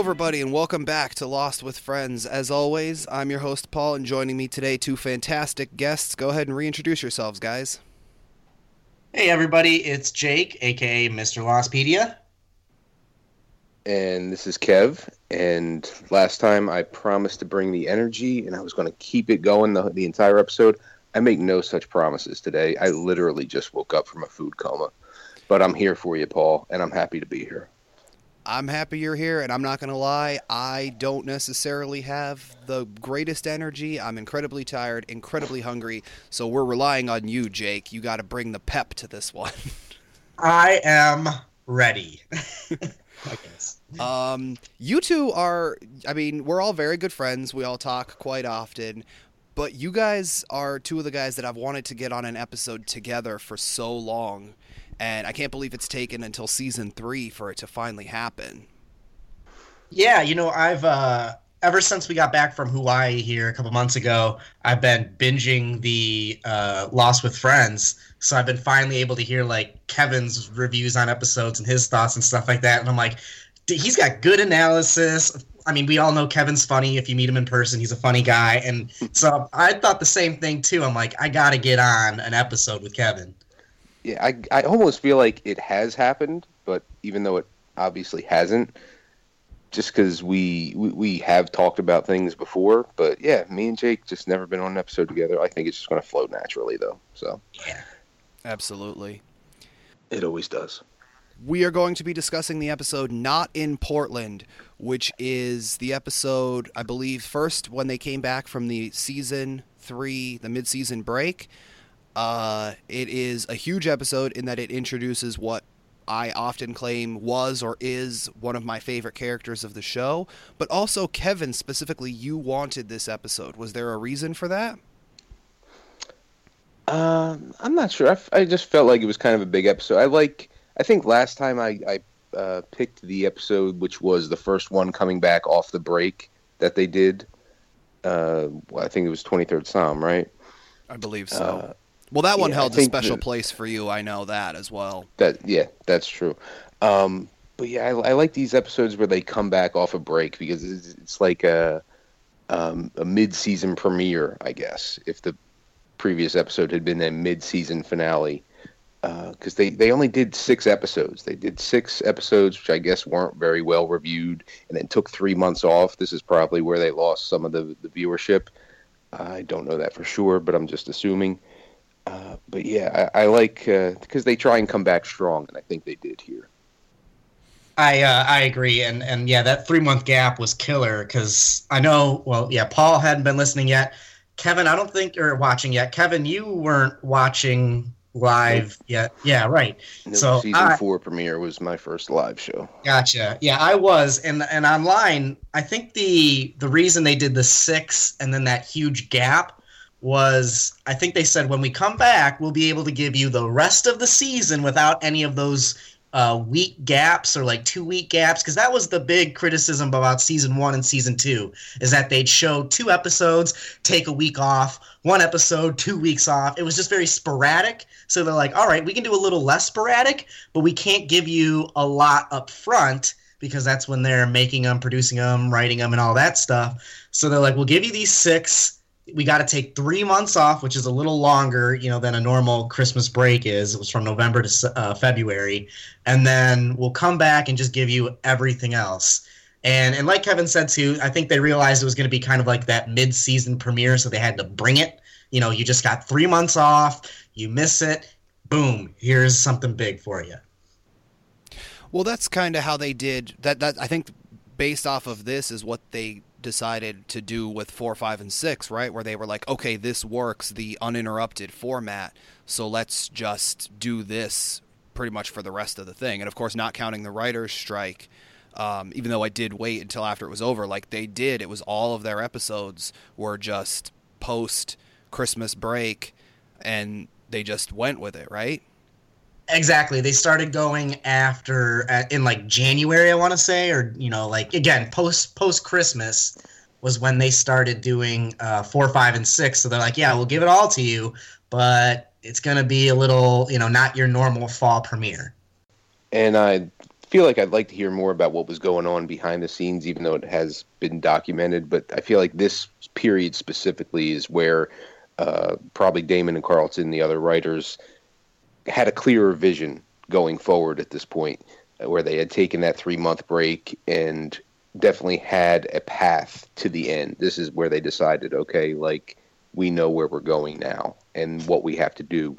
Hello, everybody, and welcome back to Lost with Friends. As always, I'm your host, Paul, and joining me today, two fantastic guests. Go ahead and reintroduce yourselves, guys. Hey, everybody, it's Jake, aka Mr. Lostpedia. And this is Kev. And last time I promised to bring the energy, and I was going to keep it going the, the entire episode. I make no such promises today. I literally just woke up from a food coma. But I'm here for you, Paul, and I'm happy to be here. I'm happy you're here, and I'm not going to lie, I don't necessarily have the greatest energy. I'm incredibly tired, incredibly hungry, so we're relying on you, Jake. You got to bring the pep to this one. I am ready. I guess. Um, you two are, I mean, we're all very good friends. We all talk quite often, but you guys are two of the guys that I've wanted to get on an episode together for so long and I can't believe it's taken until season three for it to finally happen. Yeah, you know, I've uh, ever since we got back from Hawaii here a couple months ago, I've been binging the uh, Lost with Friends. So I've been finally able to hear like Kevin's reviews on episodes and his thoughts and stuff like that. And I'm like, he's got good analysis. I mean, we all know Kevin's funny. If you meet him in person, he's a funny guy. And so I thought the same thing too. I'm like, I got to get on an episode with Kevin yeah, I I almost feel like it has happened, but even though it obviously hasn't, just because we, we we have talked about things before. But yeah, me and Jake just never been on an episode together. I think it's just going to flow naturally, though. So yeah, absolutely, it always does. We are going to be discussing the episode "Not in Portland," which is the episode I believe first when they came back from the season three, the mid-season break uh, it is a huge episode in that it introduces what I often claim was or is one of my favorite characters of the show. But also, Kevin, specifically, you wanted this episode. Was there a reason for that? Um, I'm not sure. I, just felt like it was kind of a big episode. I like. I think last time I, I uh, picked the episode, which was the first one coming back off the break that they did. Uh, I think it was 23rd Psalm, right? I believe so. Well, that one yeah, held a special the, place for you. I know that as well. That yeah, that's true. Um, but yeah, I, I, like these episodes where they come back off a break because it's, it's like a um, a mid-season premiere, I guess. If the previous episode had been a mid-season finale, because uh, they they only did six episodes. They did six episodes, which I guess weren't very well reviewed, and then took three months off. This is probably where they lost some of the the viewership. I don't know that for sure, but I'm just assuming. Uh, but yeah, I, I like because uh, they try and come back strong, and I think they did here. I uh, I agree, and and yeah, that three month gap was killer because I know. Well, yeah, Paul hadn't been listening yet. Kevin, I don't think you're watching yet. Kevin, you weren't watching live yet. Yeah, right. No, so season I, four premiere was my first live show. Gotcha. Yeah, I was, and and online. I think the the reason they did the six and then that huge gap was I think they said when we come back, we'll be able to give you the rest of the season without any of those uh, week gaps or like two week gaps. Because that was the big criticism about season one and season two is that they'd show two episodes take a week off one episode two weeks off. It was just very sporadic. So they're like all right we can do a little less sporadic but we can't give you a lot up front because that's when they're making them producing them writing them and all that stuff. So they're like we'll give you these six we got to take three months off, which is a little longer, you know, than a normal Christmas break is. It was from November to uh, February, and then we'll come back and just give you everything else. And and like Kevin said too, I think they realized it was going to be kind of like that mid-season premiere, so they had to bring it. You know, you just got three months off, you miss it, boom, here's something big for you. Well, that's kind of how they did that. That I think, based off of this, is what they decided to do with four, five, and six, right? Where they were like, okay, this works, the uninterrupted format, so let's just do this pretty much for the rest of the thing. And of course, not counting the writer's strike, um, even though I did wait until after it was over, like they did, it was all of their episodes were just post Christmas break, and they just went with it, right? Exactly. They started going after uh, in like January, I want to say, or you know, like again, post post Christmas was when they started doing uh, four, five, and six. So they're like, yeah, we'll give it all to you, but it's gonna be a little, you know, not your normal fall premiere. And I feel like I'd like to hear more about what was going on behind the scenes, even though it has been documented. But I feel like this period specifically is where uh, probably Damon and Carlton, the other writers, had a clearer vision going forward at this point, uh, where they had taken that three month break and definitely had a path to the end. This is where they decided, okay, like we know where we're going now and what we have to do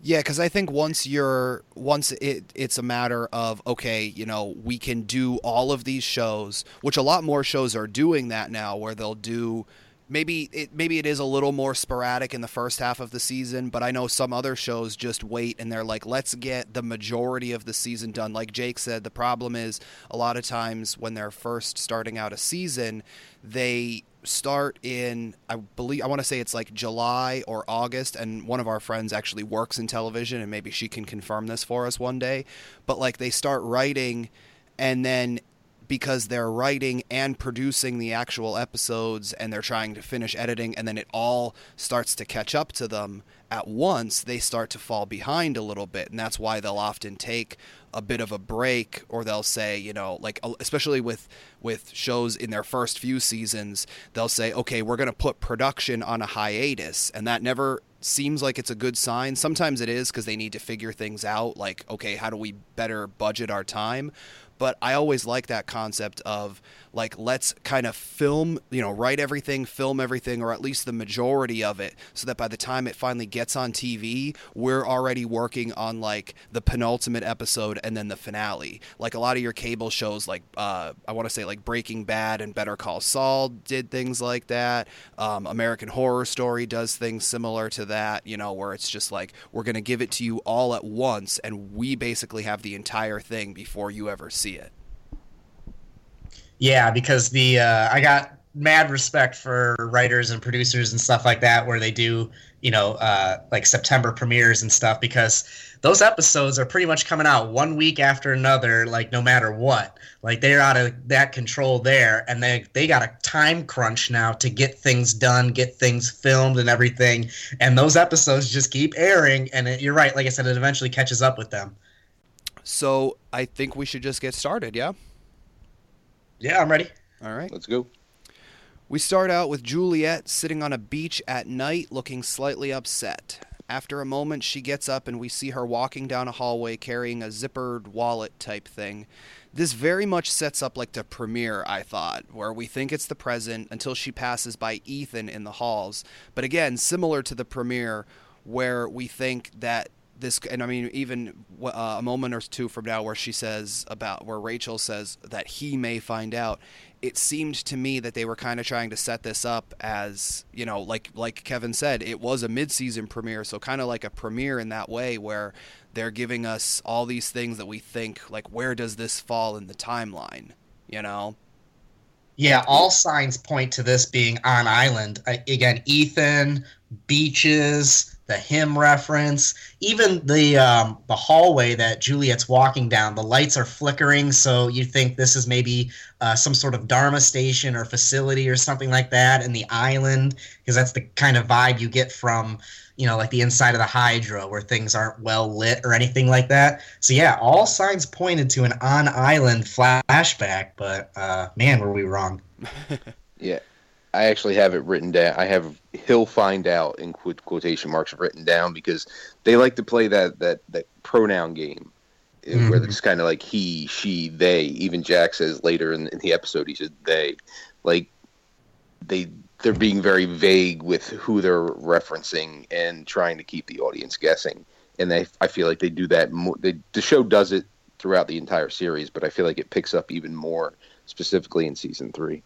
yeah, because I think once you're once it it's a matter of okay, you know, we can do all of these shows, which a lot more shows are doing that now, where they'll do maybe it maybe it is a little more sporadic in the first half of the season, but I know some other shows just wait and they're like, let's get the majority of the season done. Like Jake said, the problem is a lot of times when they're first starting out a season, they start in I believe I want to say it's like July or August and one of our friends actually works in television and maybe she can confirm this for us one day but like they start writing and then because they're writing and producing the actual episodes and they're trying to finish editing and then it all starts to catch up to them at once they start to fall behind a little bit. And that's why they'll often take a bit of a break or they'll say you know like uh, especially with with shows in their first few seasons they'll say okay we're going to put production on a hiatus. And that never seems like it's a good sign. Sometimes it is because they need to figure things out like okay how do we better budget our time but I always like that concept of like let's kind of film, you know, write everything, film everything, or at least the majority of it, so that by the time it finally gets on TV, we're already working on like the penultimate episode and then the finale. Like a lot of your cable shows, like uh, I want to say like Breaking Bad and Better Call Saul did things like that. Um, American Horror Story does things similar to that, you know, where it's just like we're gonna give it to you all at once, and we basically have the entire thing before you ever see it. Yeah, because the uh, I got mad respect for writers and producers and stuff like that where they do you know uh, like September premieres and stuff because those episodes are pretty much coming out one week after another like no matter what. Like they're out of that control there and they they got a time crunch now to get things done get things filmed and everything. And those episodes just keep airing and it, you're right like I said it eventually catches up with them. So I think we should just get started yeah yeah, I'm ready. All right. Let's go. We start out with Juliet sitting on a beach at night looking slightly upset. After a moment, she gets up and we see her walking down a hallway carrying a zippered wallet type thing. This very much sets up like the premiere, I thought, where we think it's the present until she passes by Ethan in the halls. But again, similar to the premiere, where we think that this and i mean even uh, a moment or two from now where she says about where rachel says that he may find out it seemed to me that they were kind of trying to set this up as you know like like kevin said it was a mid-season premiere so kind of like a premiere in that way where they're giving us all these things that we think like where does this fall in the timeline you know? Yeah all signs point to this being on island. Again ethan beaches the hymn reference, even the um, the hallway that Juliet's walking down. The lights are flickering, so you think this is maybe uh, some sort of Dharma station or facility or something like that. And the island, because that's the kind of vibe you get from you know like the inside of the Hydra, where things aren't well lit or anything like that. So yeah, all signs pointed to an on island flashback, but uh, man, were we wrong. yeah, I actually have it written down. I have "he'll find out" in quotation marks written down because they like to play that that that pronoun game mm-hmm. where it's kind of like he, she, they. Even Jack says later in, in the episode he said they. Like they they're being very vague with who they're referencing and trying to keep the audience guessing. And they I feel like they do that more. They, the show does it throughout the entire series, but I feel like it picks up even more specifically in season three.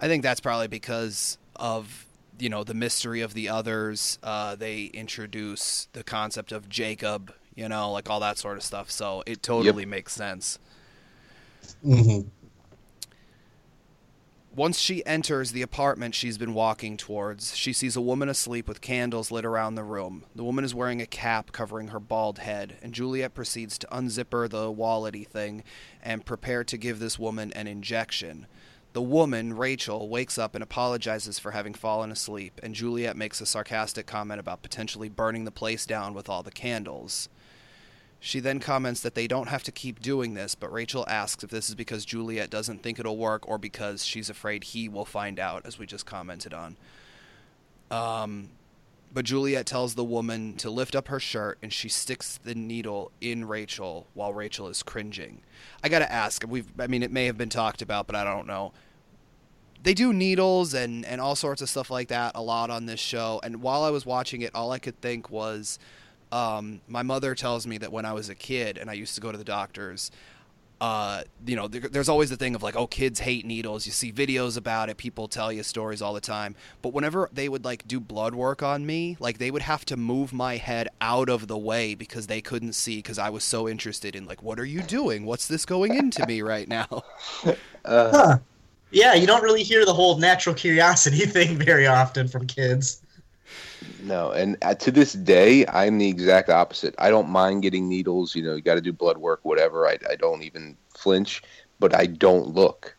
I think that's probably because of you know the mystery of the others. Uh, they introduce the concept of Jacob, you know, like all that sort of stuff. So it totally yep. makes sense. Mm-hmm. Once she enters the apartment she's been walking towards, she sees a woman asleep with candles lit around the room. The woman is wearing a cap covering her bald head, and Juliet proceeds to unzipper the wallety thing and prepare to give this woman an injection. The woman, Rachel, wakes up and apologizes for having fallen asleep, and Juliet makes a sarcastic comment about potentially burning the place down with all the candles. She then comments that they don't have to keep doing this, but Rachel asks if this is because Juliet doesn't think it'll work or because she's afraid he will find out, as we just commented on. Um, but Juliet tells the woman to lift up her shirt and she sticks the needle in Rachel while Rachel is cringing. I got to ask, we've I mean it may have been talked about, but I don't know. They do needles and and all sorts of stuff like that a lot on this show, and while I was watching it, all I could think was um, my mother tells me that when I was a kid and I used to go to the doctors, uh, you know, there, there's always the thing of like, oh, kids hate needles. You see videos about it. People tell you stories all the time. But whenever they would like do blood work on me, like they would have to move my head out of the way because they couldn't see because I was so interested in like, what are you doing? What's this going into me right now? Uh, Huh. Yeah, you don't really hear the whole natural curiosity thing very often from kids. No, and uh, to this day, I'm the exact opposite. I don't mind getting needles. You know, you got to do blood work, whatever. I, I don't even flinch, but I don't look.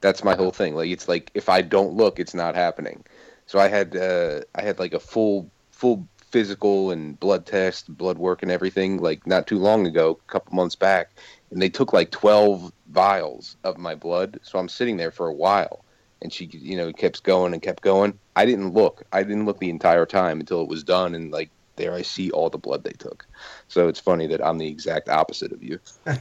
That's my whole thing. Like it's like if I don't look, it's not happening. So I had uh, I had like a full full physical and blood test, blood work, and everything like not too long ago, a couple months back, and they took like 12 vials of my blood. So I'm sitting there for a while and she you know kept going and kept going i didn't look i didn't look the entire time until it was done and like there i see all the blood they took so it's funny that i'm the exact opposite of you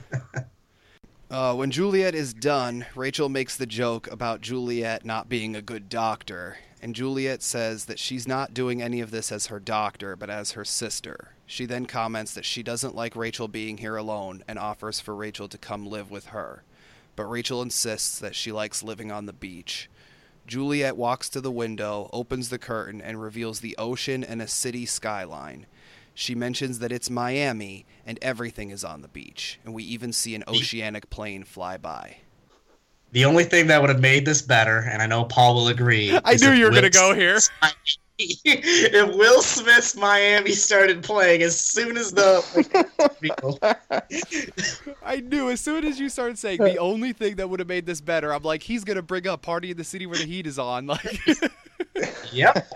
Uh, when Juliet is done, Rachel makes the joke about Juliet not being a good doctor, and Juliet says that she's not doing any of this as her doctor, but as her sister. She then comments that she doesn't like Rachel being here alone and offers for Rachel to come live with her. But Rachel insists that she likes living on the beach. Juliet walks to the window, opens the curtain, and reveals the ocean and a city skyline. She mentions that it's Miami and everything is on the beach, and we even see an oceanic plane fly by. The only thing that would have made this better, and I know Paul will agree. I knew you were going to go here. if Will Smith's Miami started playing as soon as the I knew as soon as you started saying the only thing that would have made this better, I'm like, he's gonna bring up "Party in the City" where the heat is on. Like, yep,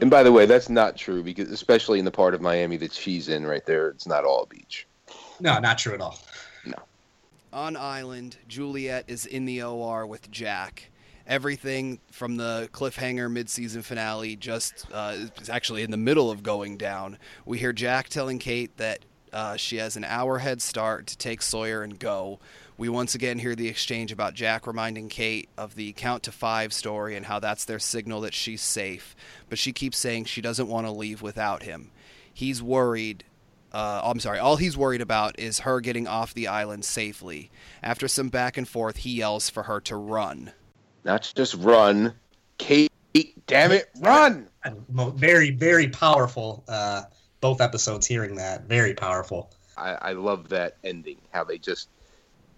and by the way that's not true because especially in the part of miami that she's in right there it's not all beach no, not true at all. On island, Juliet is in the OR with Jack. Everything from the cliffhanger mid-season finale just uh, is actually in the middle of going down. We hear Jack telling Kate that uh, she has an hour head start to take Sawyer and go. We once again hear the exchange about Jack reminding Kate of the count to five story and how that's their signal that she's safe. But she keeps saying she doesn't want to leave without him. He's worried uh, I'm sorry, all he's worried about is her getting off the island safely. After some back and forth, he yells for her to run. not just run kate damn it run Very, very powerful. Uh, both episodes hearing that very powerful. I, I love that ending how they just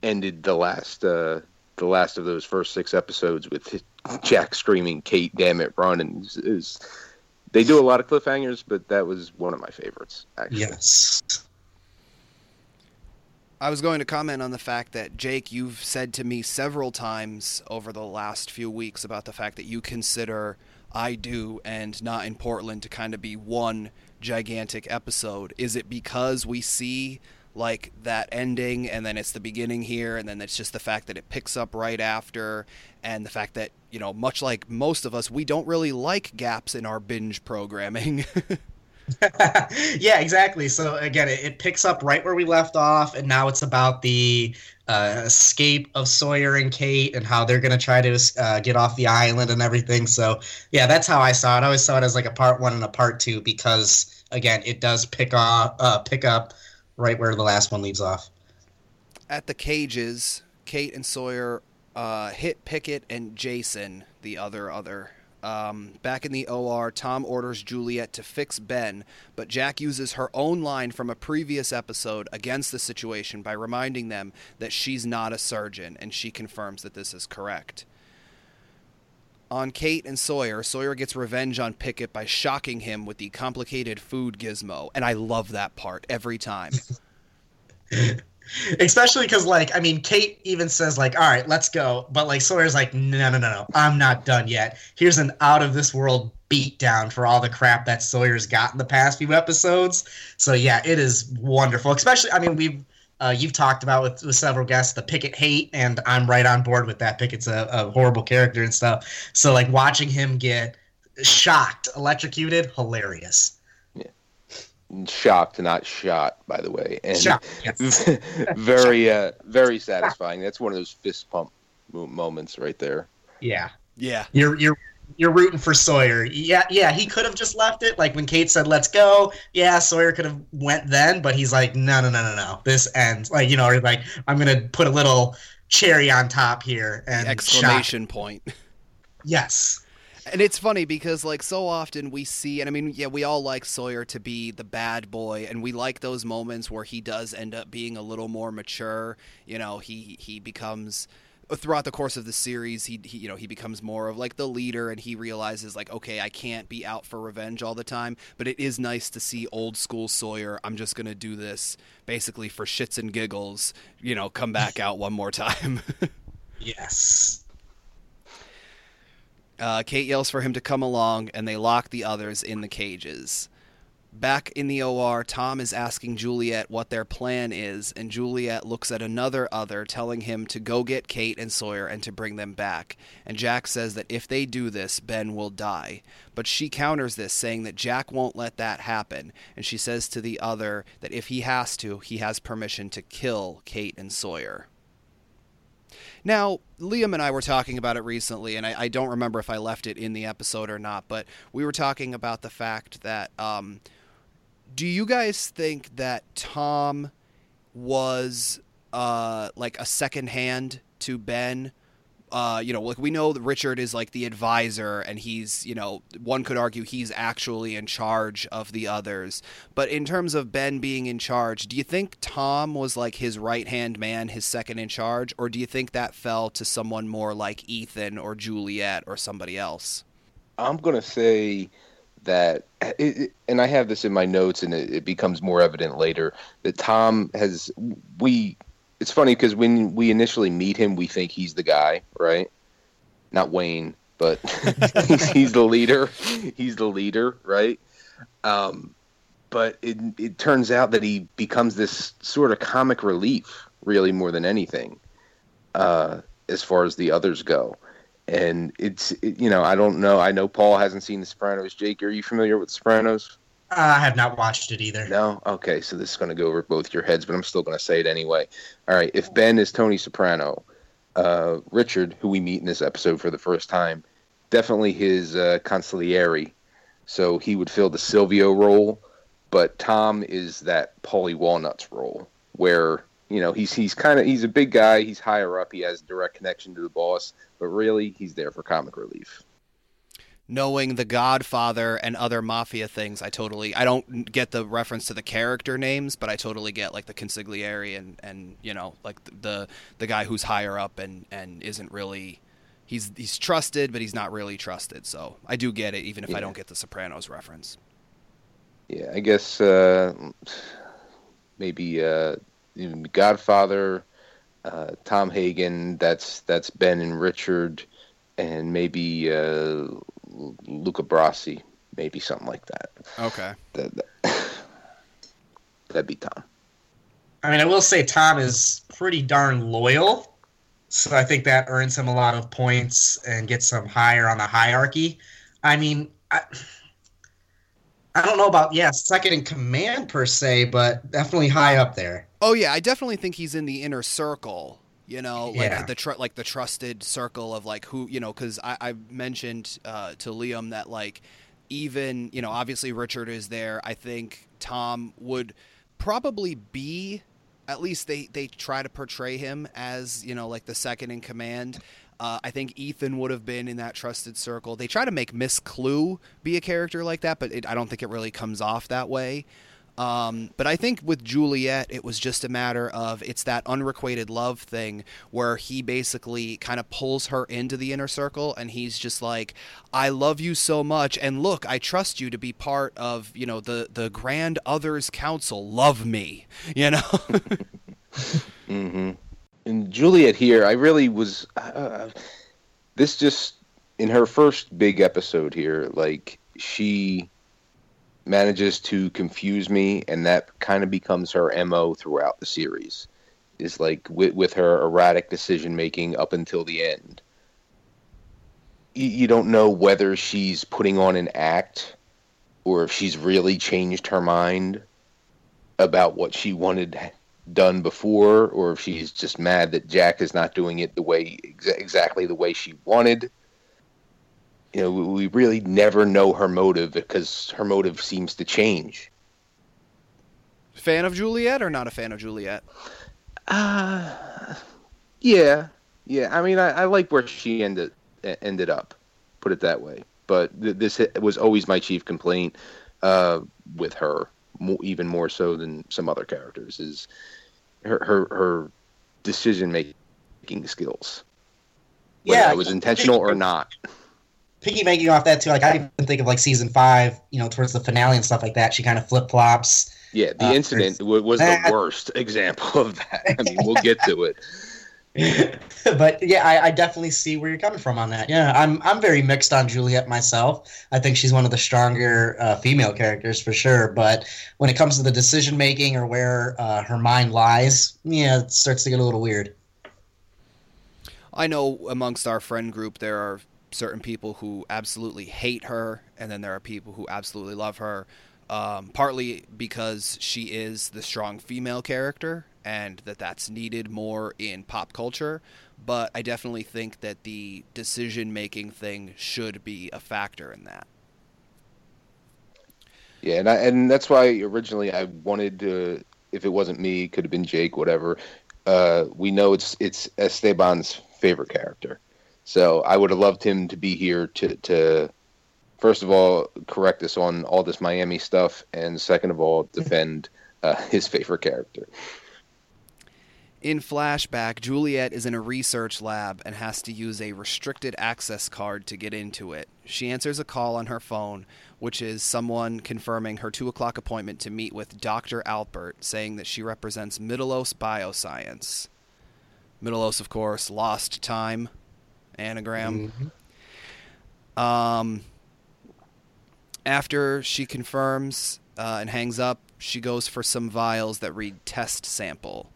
ended the last uh the last of those first six episodes with jack screaming kate damn it run and it was- it was- they do a lot of cliffhangers but that was one of my favorites actually Yes. I was going to comment on the fact that, Jake, you've said to me several times over the last few weeks about the fact that you consider I Do and Not in Portland to kind of be one gigantic episode. Is it because we see like that ending and then it's the beginning here and then it's just the fact that it picks up right after and the fact that, you know, much like most of us, we don't really like gaps in our binge programming. yeah, exactly. So again, it, it picks up right where we left off, and now it's about the uh, escape of Sawyer and Kate and how they're going to try to uh, get off the island and everything. So yeah, that's how I saw it. I always saw it as like a part one and a part two because again, it does pick off, uh, pick up right where the last one leaves off. at the cages, Kate and Sawyer uh, hit Pickett and Jason, the other other. Um, back in the OR, Tom orders Juliet to fix Ben, but Jack uses her own line from a previous episode against the situation by reminding them that she's not a surgeon, and she confirms that this is correct. On Kate and Sawyer, Sawyer gets revenge on Pickett by shocking him with the complicated food gizmo, and I love that part every time. Especially because, like, I mean, Kate even says, like, all right, let's go. But, like, Sawyer's like, no, no, no, no, I'm not done yet. Here's an out of this world beatdown for all the crap that Sawyer's got in the past few episodes. So, yeah, it is wonderful. Especially, I mean, we've. Uh, you've talked about with, with several guests the Pickett hate, and I'm right on board with that. Pickett's a, a horrible character and stuff. So, like, watching him get shocked, electrocuted, hilarious. Yeah. Shocked, not shot, by the way, and Shocked, yes. very, uh, very satisfying. That's one of those fist pump moments right there. Yeah. Yeah. You're you're you're rooting for Sawyer. Yeah, yeah, he could have just left it. Like when Kate said, "Let's go." Yeah, Sawyer could have went then, but he's like, "No, no, no, no, no. This ends." Like you know, or like I'm gonna put a little cherry on top here and Exclamation point. Yes. And it's funny because like so often we see and I mean yeah we all like Sawyer to be the bad boy and we like those moments where he does end up being a little more mature you know he he becomes throughout the course of the series he, he you know he becomes more of like the leader and he realizes like okay I can't be out for revenge all the time but it is nice to see old school Sawyer I'm just going to do this basically for shits and giggles you know come back out one more time Yes. Uh, Kate yells for him to come along, and they lock the others in the cages. Back in the OR, Tom is asking Juliet what their plan is, and Juliet looks at another other, telling him to go get Kate and Sawyer and to bring them back. And Jack says that if they do this, Ben will die. But she counters this, saying that Jack won't let that happen, and she says to the other that if he has to, he has permission to kill Kate and Sawyer. Now, Liam and I were talking about it recently, and I, I, don't remember if I left it in the episode or not, but we were talking about the fact that um, do you guys think that Tom was uh, like a second hand to Ben? Uh, you know, like we know that Richard is like the advisor, and he's, you know, one could argue he's actually in charge of the others. But in terms of Ben being in charge, do you think Tom was like his right hand man, his second in charge, or do you think that fell to someone more like Ethan or Juliet or somebody else? I'm gonna say that, it, and I have this in my notes, and it, it becomes more evident later that Tom has we it's funny because when we initially meet him, we think he's the guy, right? Not Wayne, but he's the leader. He's the leader, right? Um, but it it turns out that he becomes this sort of comic relief, really more than anything, uh, as far as the others go. And it's it, you know I don't know. I know Paul hasn't seen The Sopranos. Jake, are you familiar with The Sopranos? Uh, I have not watched it either. No? Okay, so this is going to go over both your heads, but I'm still going to say it anyway. All right, if Ben is Tony Soprano, uh, Richard, who we meet in this episode for the first time, definitely his uh, consigliere. So he would fill the Silvio role, but Tom is that Paulie Walnuts role, where you know he's he's kind of he's a big guy, he's higher up, he has direct connection to the boss, but really he's there for comic relief knowing the Godfather and other mafia things, I totally I don't get the reference to the character names, but I totally get like the consigliere and and you know like the the, guy who's higher up and and isn't really he's he's trusted, but he's not really trusted. So I do get it, even if yeah. I don't get the Sopranos reference. Yeah, I guess uh, maybe uh, Godfather, uh, Tom Hagen. That's that's Ben and Richard, and maybe uh, Luca Brasi, maybe something like that. Okay. That, that, that'd be Tom. I mean, I will say Tom is pretty darn loyal, so I think that earns him a lot of points and gets him higher on the hierarchy. I mean, I, I don't know about yeah, second in command per se, but definitely high up there. Oh yeah, I definitely think he's in the inner circle you know like yeah. the tr- like the trusted circle of like who you know because I, I mentioned uh, to liam that like even you know obviously richard is there i think tom would probably be at least they they try to portray him as you know like the second in command uh, I think Ethan would have been in that trusted circle. They try to make Miss Klugh be a character like that, but it, I don't think it really comes off that way. Um, but I think with Juliet, it was just a matter of it's that unrequited love thing where he basically kind of pulls her into the inner circle and he's just like, I love you so much. And look, I trust you to be part of, you know, the, the grand others council. Love me, you know? mm-hmm. And Juliet here, I really was. Uh, this just in her first big episode here, like she manages to confuse me, and that kind of becomes her mo throughout the series. Is like with with her erratic decision making up until the end. You, don't know whether she's putting on an act or if she's really changed her mind about what she wanted done before, or if she's just mad that Jack is not doing it the way ex- exactly the way she wanted. You know, we, we really never know her motive because her motive seems to change. Fan of Juliet or not a fan of Juliet? Uh, yeah, yeah. I mean, I, I like where she ended ended up. Put it that way. But th- this was always my chief complaint uh, with her, more, even more so than some other characters, is her her, her decision making skills. Whether Yeah, it was intentional or not. Piggybacking off that too, like I even think of like season five, you know, towards the finale and stuff like that. She kind of flip flops. Yeah, the Uh, incident wa- was the worst example of that. I mean, we'll get to it. but yeah, I, I definitely see where you're coming from on that. Yeah, I'm I'm very mixed on Juliet myself. I think she's one of the stronger uh, female characters for sure. But when it comes to the decision making or where uh, her mind lies, yeah, it starts to get a little weird. I know amongst our friend group there are certain people who absolutely hate her, and then there are people who absolutely love her. Um, partly because she is the strong female character, and that that's needed more in pop culture. But I definitely think that the decision making thing should be a factor in that. Yeah, and I, and that's why originally I wanted to. If it wasn't me, could have been Jake, whatever. Uh, we know it's it's Esteban's favorite character, so I would have loved him to be here to to first of all correct us on all this Miami stuff, and second of all defend uh, his favorite character. In flashback, Juliet is in a research lab and has to use a restricted access card to get into it. She answers a call on her phone, which is someone confirming her 2 o'clock appointment to meet with Dr. Alpert, saying that she represents Mittelos Bioscience. Mittelos, of course, lost time anagram. Um, after she confirms uh, and hangs up, she goes for some vials that read test sample.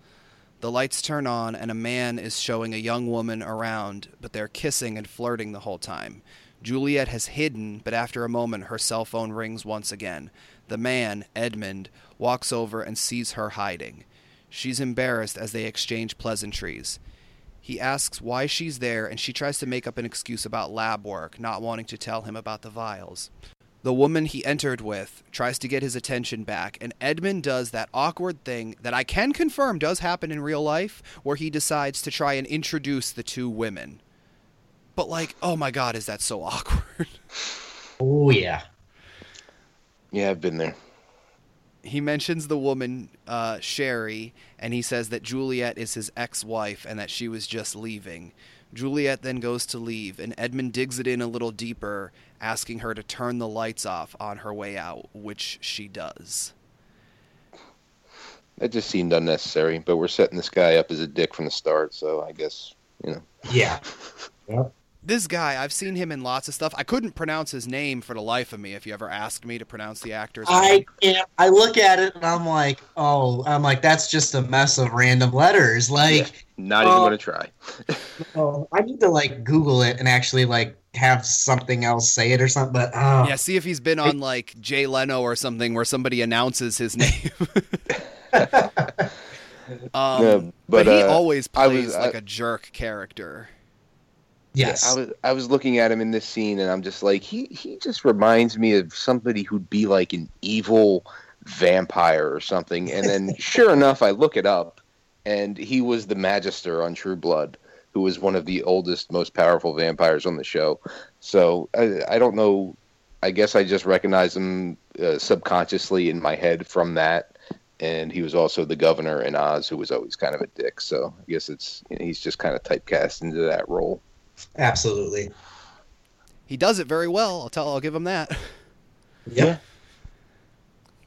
The lights turn on, and a man is showing a young woman around, but they're kissing and flirting the whole time. Juliet has hidden, but after a moment, her cell phone rings once again. The man, Edmund, walks over and sees her hiding. She's embarrassed as they exchange pleasantries. He asks why she's there, and she tries to make up an excuse about lab work, not wanting to tell him about the vials. The woman he entered with tries to get his attention back, and Edmund does that awkward thing that I can confirm does happen in real life, where he decides to try and introduce the two women. But, like, oh my god, is that so awkward? Oh yeah. Yeah, I've been there. He mentions the woman uh, Sherry, and he says that Juliet is his ex-wife and that she was just leaving. Juliet then goes to leave, and Edmund digs it in a little deeper, asking her to turn the lights off on her way out, which she does. That just seemed unnecessary, but we're setting this guy up as a dick from the start, so I guess you know. Yeah. Yep. This guy, I've seen him in lots of stuff. I couldn't pronounce his name for the life of me. If you ever asked me to pronounce the actor's I name, can't. I look at it and I'm like, oh, I'm like, that's just a mess of random letters. Like, Not even Oh. going to try. oh, I need to like Google it and actually like have something else say it or something. But oh, yeah, see if he's been on like Jay Leno or something where somebody announces his name. um, Yeah, but, but, he uh, always plays was- like I- a jerk character. Yes, I was I was looking at him in this scene, and I'm just like, he he just reminds me of somebody who'd be like an evil vampire or something. And then, sure enough, I look it up, and he was the Magister on True Blood, who was one of the oldest, most powerful vampires on the show. So I, I don't know. I guess I just recognize him uh, subconsciously in my head from that. And he was also the governor in Oz, who was always kind of a dick. So I guess it's you know, he's just kind of typecast into that role. Absolutely. He does it very well. I'll tell. I'll give him that. Yep.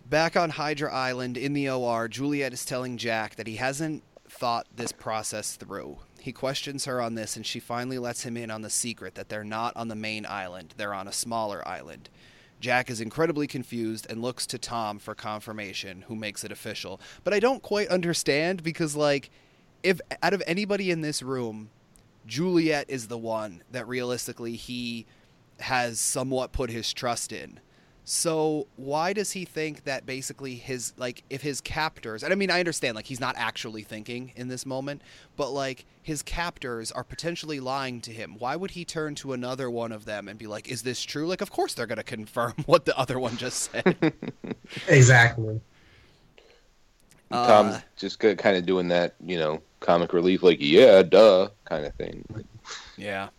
Back on Hydra Island in the OR, Juliet is telling Jack that he hasn't thought this process through. He questions her on this, and she finally lets him in on the secret that they're not on the main island, they're on a smaller island. Jack is incredibly confused and looks to Tom for confirmation, who makes it official. But I don't quite understand because, like, if out of anybody in this room, Juliet is the one that realistically he has somewhat put his trust in. So why does he think that basically his like if his captors and I mean I understand like he's not actually thinking in this moment, but like his captors are potentially lying to him. Why would he turn to another one of them and be like, "Is this true?" Like of course they're going to confirm what the other one just said. exactly. Tom's Uh, just kind of doing that, you know, comic relief, like yeah, duh, kind of thing. Yeah.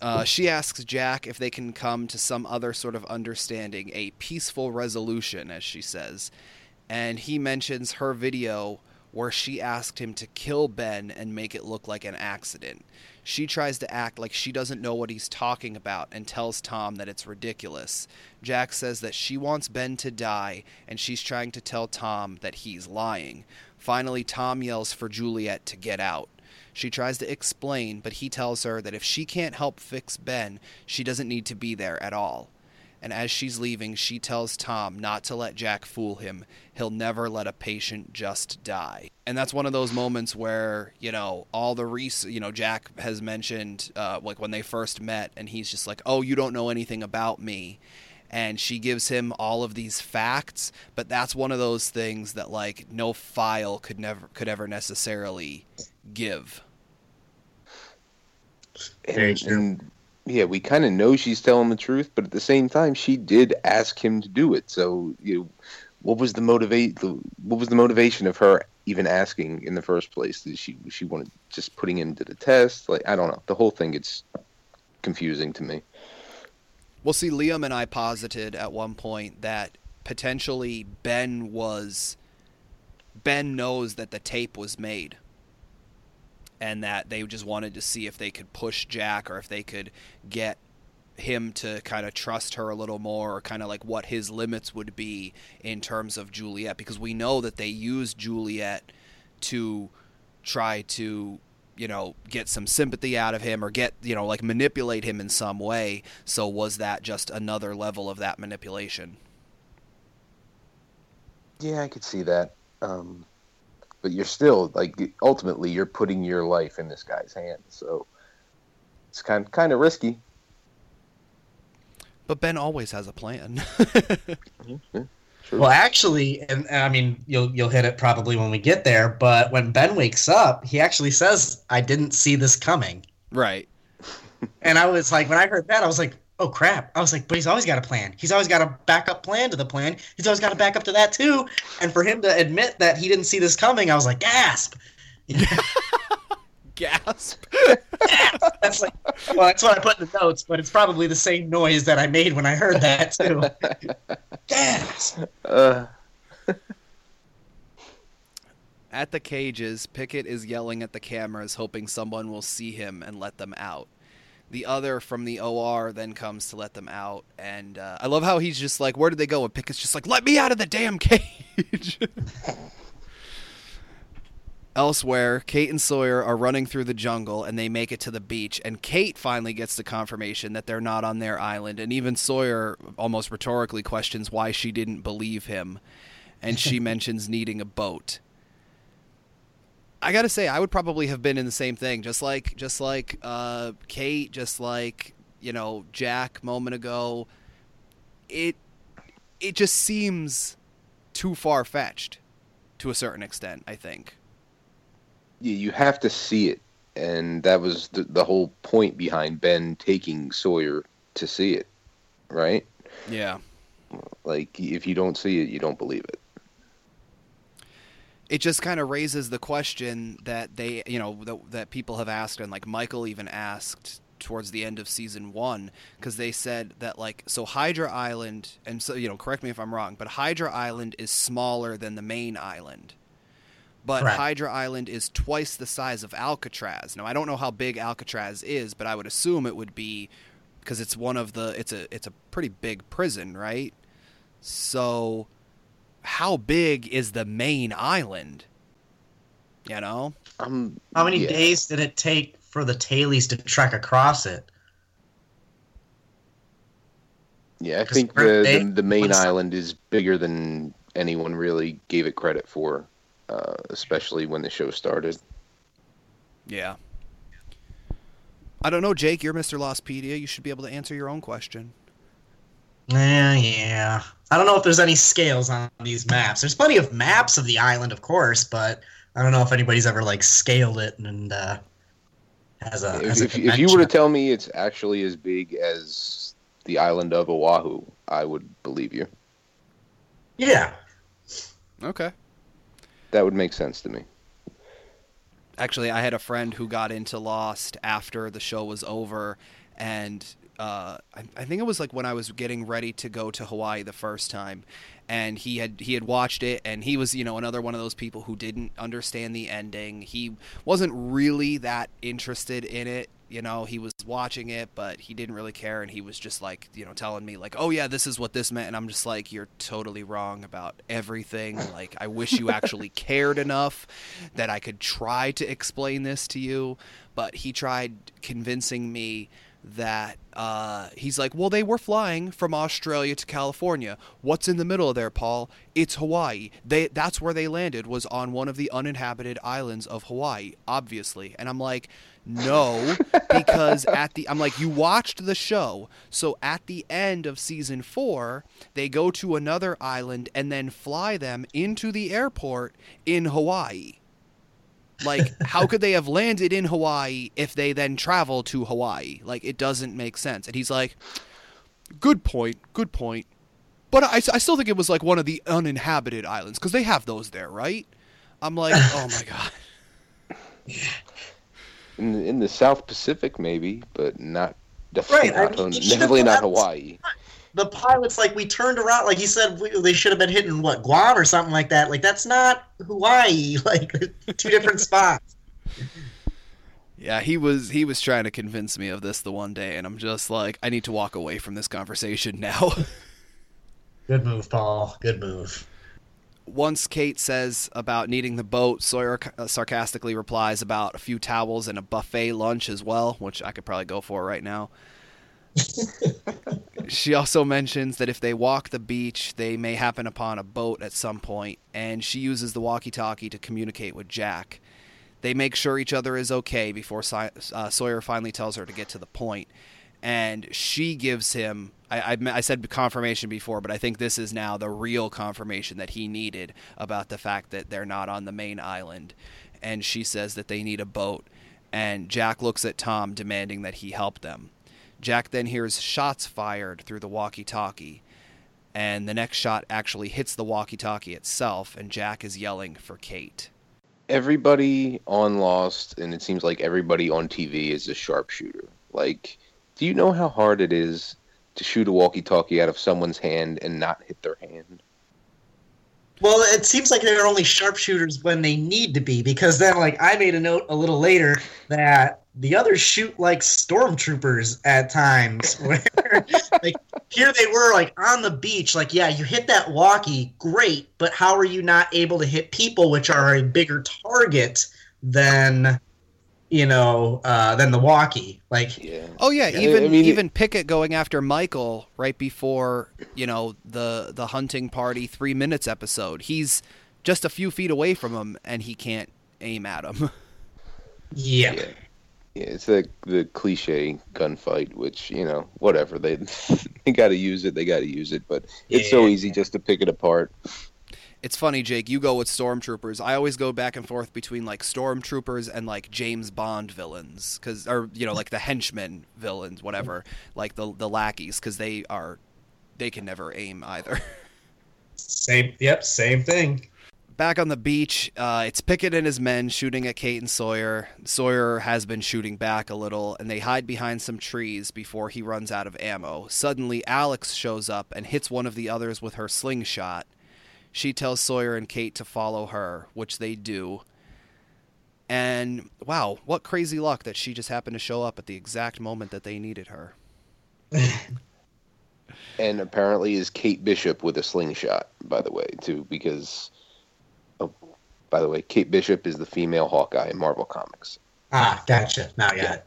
Uh, she asks Jack if they can come to some other sort of understanding, a peaceful resolution, as she says. And he mentions her video where she asked him to kill Ben and make it look like an accident. She tries to act like she doesn't know what he's talking about and tells Tom that it's ridiculous. Jack says that she wants Ben to die, and she's trying to tell Tom that he's lying. Finally, Tom yells for Juliet to get out. She tries to explain, but he tells her that if she can't help fix Ben, she doesn't need to be there at all. And as she's leaving, she tells Tom not to let Jack fool him. He'll never let a patient just die. And that's one of those moments where, you know, all the res- you know, Jack has mentioned uh, like when they first met and he's just like, "Oh, you don't know anything about me." And she gives him all of these facts, but that's one of those things that like no file could never could ever necessarily give. And, and yeah, we kind of know she's telling the truth, but at the same time, she did ask him to do it. So, you know, what was the motivate? the- What was the motivation of her even asking in the first place? Did she she wanted just putting him to the test? Like, I don't know. The whole thing gets confusing to me. Well, see, Liam and I posited at one point that potentially Ben was. Ben knows that the tape was made. And that they just wanted to see if they could push Jack or if they could get him to kind of trust her a little more or kind of like what his limits would be in terms of Juliet. Because we know that they used Juliet to try to you know get some sympathy out of him or get you know like manipulate him in some way. So was that just another level of that manipulation? Yeah, I could see that. Um, but you're still like ultimately you're putting your life in this guy's hands, so it's kind of, kind of risky. but ben always has a plan True. Well, actually, and, and I mean, you'll you'll hit it probably when we get there. But when Ben wakes up, he actually says, "I didn't see this coming." right And I was like, when I heard that, I was like, "Oh crap!" I was like, "But he's always got a plan. He's always got a backup plan to the plan. He's always got a backup to that too." And for him to admit that he didn't see this coming, I was like, "Gasp!" gasp That's like, well, that's what I put in the notes, but it's probably the same noise that I made when I heard that too. Gasp! Uh, at the cages pickett is yelling at the cameras hoping someone will see him and let them out the other from the OR then comes to let them out, and uh, I love how he's just like, "Where did they go?" And Pickett's just like, "Let me out of the damn cage." Elsewhere, Kate and Sawyer are running through the jungle and they make it to the beach. And Kate finally gets the confirmation that they're not on their island. And even Sawyer almost rhetorically questions why she didn't believe him. And she mentions needing a boat. I gotta say, I would probably have been in the same thing, just like, just like uh, Kate, just like you know Jack moment ago. It, it just seems too far fetched, to a certain extent. I think. You, you have to see it, and that was the, the whole point behind Ben taking Sawyer to see it, right? Yeah. Like if you don't see it, you don't believe it. it just kind of raises the question that they, you know, that, that people have asked, and like Michael even asked towards the end of season one, because they said that like, so Hydra Island, and so you know, correct me if I'm wrong, but Hydra Island is smaller than the main island. But Correct. Hydra Island is twice the size of Alcatraz. Now I don't know how big Alcatraz is, but I would assume it would be because it's one of the it's a it's a pretty big prison, right? So how big is the main island? You know? Um, How many yeah. days did it take for the tailies to trek across it? Yeah, I think the, they- the the main island is bigger than anyone really gave it credit for, uh, especially when the show started. Yeah. I don't know, Jake. You're Mr. Lostpedia. You should be able to answer your own question. Yeah, yeah. I don't know if there's any scales on these maps. There's plenty of maps of the island, of course, but I don't know if anybody's ever like scaled it and uh, has a. if, has a if, if you were to tell me it's actually as big as the island of Oahu, I would believe you. yeah, Okay. That would make sense to me. Actually, I had a friend who got into Lost after the show was over, and uh, I, I think it was like when I was getting ready to go to Hawaii the first time, and he had he had watched it, and he was you know another one of those people who didn't understand the ending. He wasn't really that interested in it. You know, he was watching it, but he didn't really care, and he was just like, you know, telling me like, "Oh yeah, this is what this meant," and I'm just like, "You're totally wrong about everything." Like, I wish you actually cared enough that I could try to explain this to you, but he tried convincing me that uh, he's like, well, they were flying from Australia to California. What's in the middle of there, Paul? It's Hawaii. They that's where they landed was on one of the uninhabited islands of Hawaii, obviously. And I'm like, no, because at the I'm like, you watched the show, so at the end of season four, they go to another island and then fly them into the airport in Hawaii. Like, how could they have landed in Hawaii if they then travel to Hawaii? Like, it doesn't make sense. And he's like, good point, good point. But I, I still think it was like one of the uninhabited islands because they have those there, right? I'm like, oh my god. In the, in the South Pacific, maybe, but not definitely Right, I not, mean, definitely not Hawaii. the pilot's like we turned around, like he said we, they should have been hitting what Guam or something like that. Like that's not Hawaii. Like two different spots. Yeah, he was he was trying to convince me of this the one day, and I'm just like, I need to walk away from this conversation now. Good move, Paul. Good move. Once Kate says about needing the boat, Sawyer uh, sarcastically replies about a few towels and a buffet lunch as well, which I could probably go for right now. she also mentions that if they walk the beach, they may happen upon a boat at some point, and she uses the walkie talkie to communicate with Jack. They make sure each other is okay before si- uh, Sawyer finally tells her to get to the point. And she gives him, I, I, I said confirmation before, but I think this is now the real confirmation that he needed about the fact that they're not on the main island. And she says that they need a boat. And Jack looks at Tom, demanding that he help them. Jack then hears shots fired through the walkie talkie. And the next shot actually hits the walkie talkie itself, and Jack is yelling for Kate. Everybody on Lost, and it seems like everybody on TV is a sharpshooter. Like, do you know how hard it is to shoot a walkie-talkie out of someone's hand and not hit their hand? Well, it seems like they're only sharpshooters when they need to be, because then, like, I made a note a little later that the others shoot like stormtroopers at times. Where, like, here they were, like, on the beach. Like, yeah, you hit that walkie, great, but how are you not able to hit people, which are a bigger target than, you know, uh, than the walkie? Like, Yeah. Oh yeah, Yeah, even I mean- even Pickett going after Michael right before you know the the hunting party three minutes episode. He's just a few feet away from him, and he can't aim at him. yeah. Yeah. Yeah, it's like the cliche gunfight, which you know, whatever they they got to use it, they got to use it. But it's so Yeah. easy just to pick it apart. It's funny, Jake. You go with stormtroopers. I always go back and forth between like stormtroopers and like James Bond villains, because or you know like the henchmen villains, whatever, like the the lackeys, because they are they can never aim either. Same. Yep. Same thing. Back on the beach, uh, it's Pickett and his men shooting at Kate and Sawyer. Sawyer has been shooting back a little, and they hide behind some trees before he runs out of ammo. Suddenly, Alex shows up and hits one of the others with her slingshot. She tells Sawyer and Kate to follow her, which they do. And wow, what crazy luck that she just happened to show up at the exact moment that they needed her. And apparently is Kate Bishop with a slingshot, by the way, too, because oh, by the way, Kate Bishop is the female Hawkeye in Marvel Comics. Ah, gotcha. Now, yeah.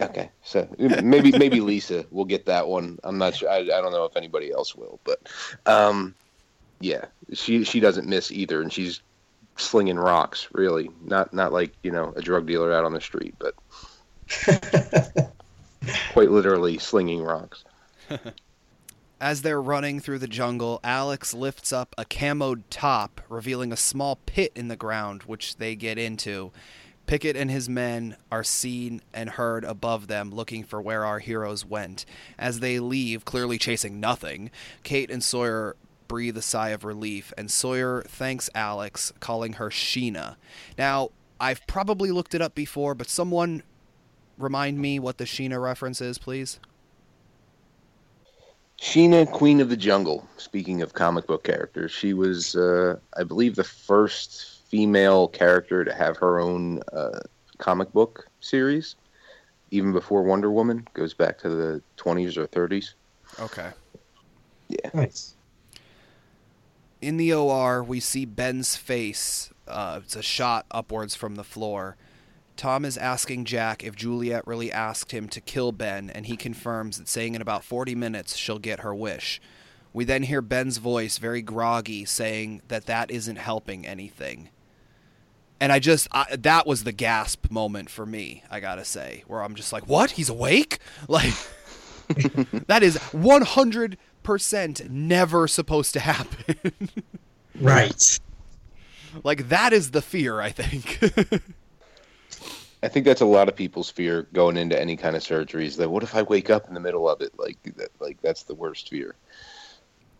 Okay, so maybe maybe Lisa will get that one. I'm not sure. I, I don't know if anybody else will, but um, yeah, she she doesn't miss either, and she's slinging rocks. Really, not not like you know a drug dealer out on the street, but quite literally slinging rocks. As they're running through the jungle, Alex lifts up a camoed top, revealing a small pit in the ground, which they get into. Pickett and his men are seen and heard above them, looking for where our heroes went. As they leave, clearly chasing nothing, Kate and Sawyer breathe a sigh of relief, and Sawyer thanks Alex, calling her Sheena. Now, I've probably looked it up before, but someone remind me what the Sheena reference is, please. Sheena, Queen of the Jungle. Speaking of comic book characters, she was, uh, I believe, the first female character to have her own uh, comic book series, even before Wonder Woman. Goes back to the 20s or 30s. Okay. Yeah. Nice. In the OR, we see Ben's face. Uh, it's a shot upwards from the floor. Tom is asking Jack if Juliet really asked him to kill Ben, and he confirms that saying in about 40 minutes she'll get her wish. We then hear Ben's voice, very groggy, saying that that isn't helping anything. And I just, I, that was the gasp moment for me, I gotta say, where I'm just like, what? He's awake? Like, that is 100% never supposed to happen. Right. like, that is the fear, I think. I think that's a lot of people's fear going into any kind of surgeries. That what if I wake up in the middle of it? Like that, like that's the worst fear.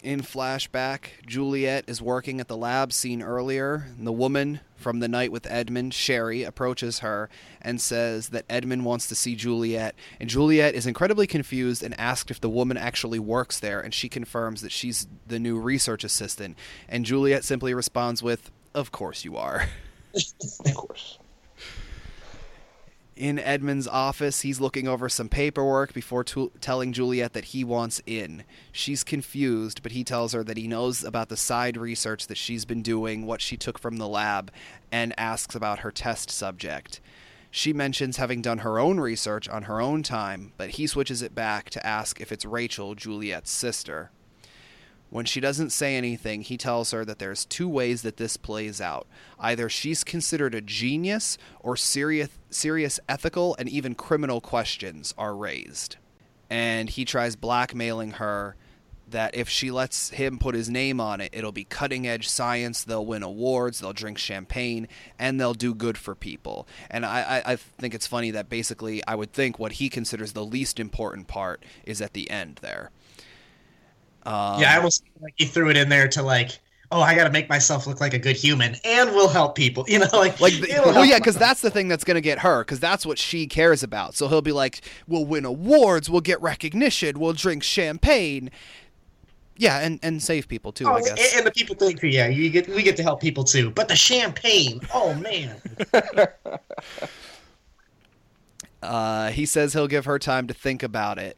In flashback, Juliet is working at the lab seen earlier. The woman from the night with Edmund, Sherry, approaches her and says that Edmund wants to see Juliet. And Juliet is incredibly confused and asked if the woman actually works there. And she confirms that she's the new research assistant. And Juliet simply responds with, Of course you are. Of course. In Edmund's office, he's looking over some paperwork before telling Juliet that he wants in. She's confused, but he tells her that he knows about the side research that she's been doing, what she took from the lab, and asks about her test subject. She mentions having done her own research on her own time, but he switches it back to ask if it's Rachel, Juliet's sister. When she doesn't say anything, he tells her that there's two ways that this plays out. Either she's considered a genius, or serious, serious ethical and even criminal questions are raised. And he tries blackmailing her that if she lets him put his name on it, it'll be cutting edge science, they'll win awards, they'll drink champagne, and they'll do good for people. And I, I, I think it's funny that basically I would think what he considers the least important part is at the end there. Um, yeah, I almost like he threw it in there to like, oh, I got to make myself look like a good human, and we'll help people. You know, like like it'll well yeah because that's the thing that's going to get her because that's what she cares about. So he'll be like we'll win awards we'll get recognition we'll drink champagne. Yeah and and save people too Oh, i and, guess. and the people think, yeah, you get we get to help people too. But the champagne, oh man, uh, he says he'll give her time to think about it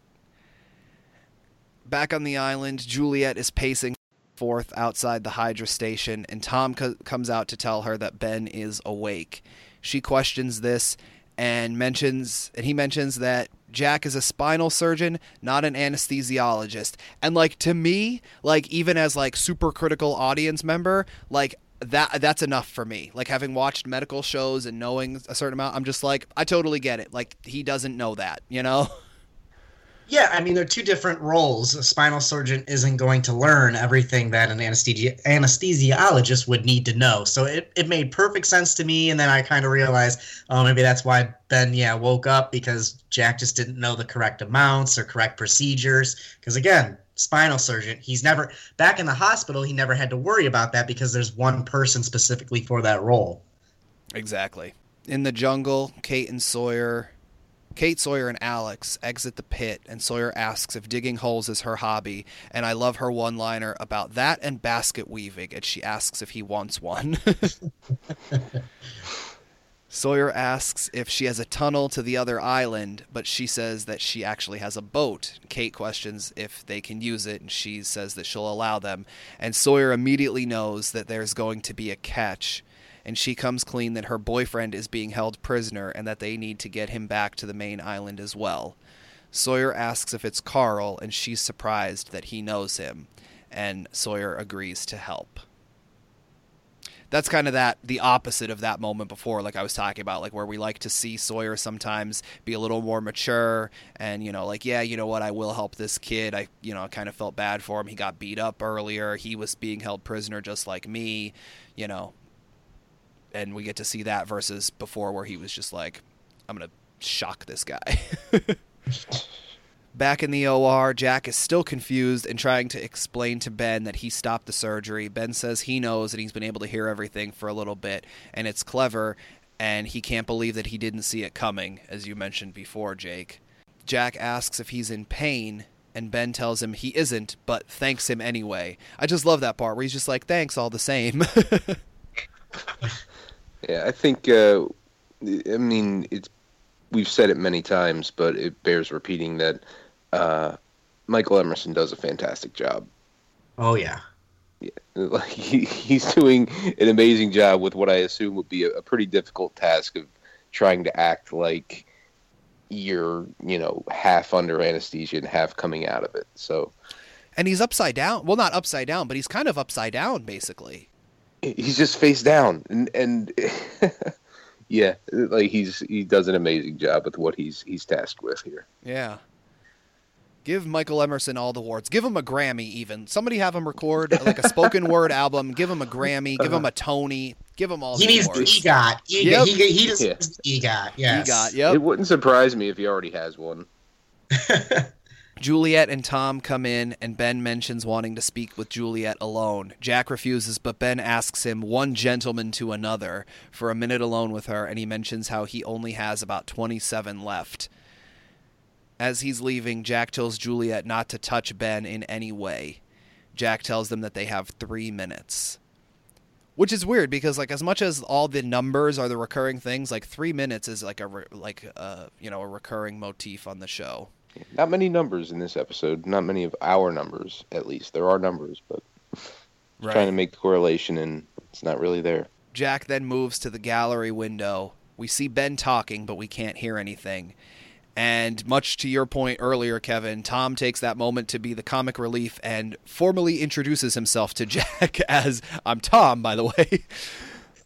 back on the island juliet is pacing forth outside the hydra station and tom co- comes out to tell her that ben is awake she questions this and mentions and he mentions that Jack is a spinal surgeon, not an anesthesiologist. And like to me, like even as like super critical audience member, like that that's enough for me. Like having watched medical shows and knowing a certain amount, I'm just like I totally get it. Like he doesn't know that, you know? yeah. I mean, they're two different roles. A spinal surgeon isn't going to learn everything that an anesthesi- anesthesiologist would need to know. So it, it made perfect sense to me. And then I kind of realized, oh, maybe that's why Ben, yeah, woke up because Jack just didn't know the correct amounts or correct procedures. Because again, spinal surgeon, he's never back in the hospital. He never had to worry about that because there's one person specifically for that role. Exactly. In the jungle, Kate and Sawyer Kate, Sawyer, and Alex exit the pit, and Sawyer asks if digging holes is her hobby, and I love her one liner about that and basket weaving, and she asks if he wants one. Sawyer asks if she has a tunnel to the other island, but she says that she actually has a boat. Kate questions if they can use it, and she says that she'll allow them. And Sawyer immediately knows that there's going to be a catch. And she comes clean that her boyfriend is being held prisoner and that they need to get him back to the main island as well. Sawyer asks if it's Carl, and she's surprised that he knows him, and Sawyer agrees to help. That's kind of that the opposite of that moment before, like I was talking about, like where we like to see Sawyer sometimes be a little more mature and you know, like yeah, you know what, I will help this kid. I you know kind of felt bad for him. He got beat up earlier. He was being held prisoner just like me, you know. And we get to see that versus before where he was just like, I'm gonna shock this guy. Back in the OR, Jack is still confused and trying to explain to Ben that he stopped the surgery. Ben says he knows and he's been able to hear everything for a little bit, and it's clever, and he can't believe that he didn't see it coming, as you mentioned before, Jake. Jack asks if he's in pain, and Ben tells him he isn't, but thanks him anyway. I just love that part where he's just like, thanks all the same. yeah, I think, uh, I mean, it's we've said it many times, but it bears repeating that uh, Michael Emerson does a fantastic job. Oh yeah. Yeah, like he, he's doing an amazing job with what I assume would be a, a pretty difficult task of trying to act like you're, you know, half under anesthesia and half coming out of it. So, and he's upside down. Well, not upside down, but he's kind of upside down, basically. He's just face down, and and yeah, like he's he does an amazing job with what he's he's tasked with here. Yeah. Give Michael Emerson all the awards. Give him a Grammy, even. Somebody have him record like a spoken word album. Give him a Grammy. Give him a uh-huh. Tony. Give him all. He needs awards. the EGOT. He, yep. he, he deserves yeah. the EGOT. Yes. EGOT. Yep. It wouldn't surprise me if he already has one. Juliet and Tom come in, and Ben mentions wanting to speak with Juliet alone. Jack refuses, but Ben asks him, one gentleman to another, for a minute alone with her, and he mentions how he only has about 27 left. As he's leaving, Jack tells Juliet not to touch Ben in any way. Jack tells them that they have three minutes. Which is weird because, like, as much as all the numbers are the recurring things, like three minutes is like a re- like a, you know a recurring motif on the show. Not many numbers in this episode. Not many of our numbers, at least. There are numbers, but right. trying to make the correlation, and it's not really there. Jack then moves to the gallery window. We see Ben talking, but we can't hear anything. And much to your point earlier, Kevin, Tom takes that moment to be the comic relief and formally introduces himself to Jack as I'm Tom, by the way.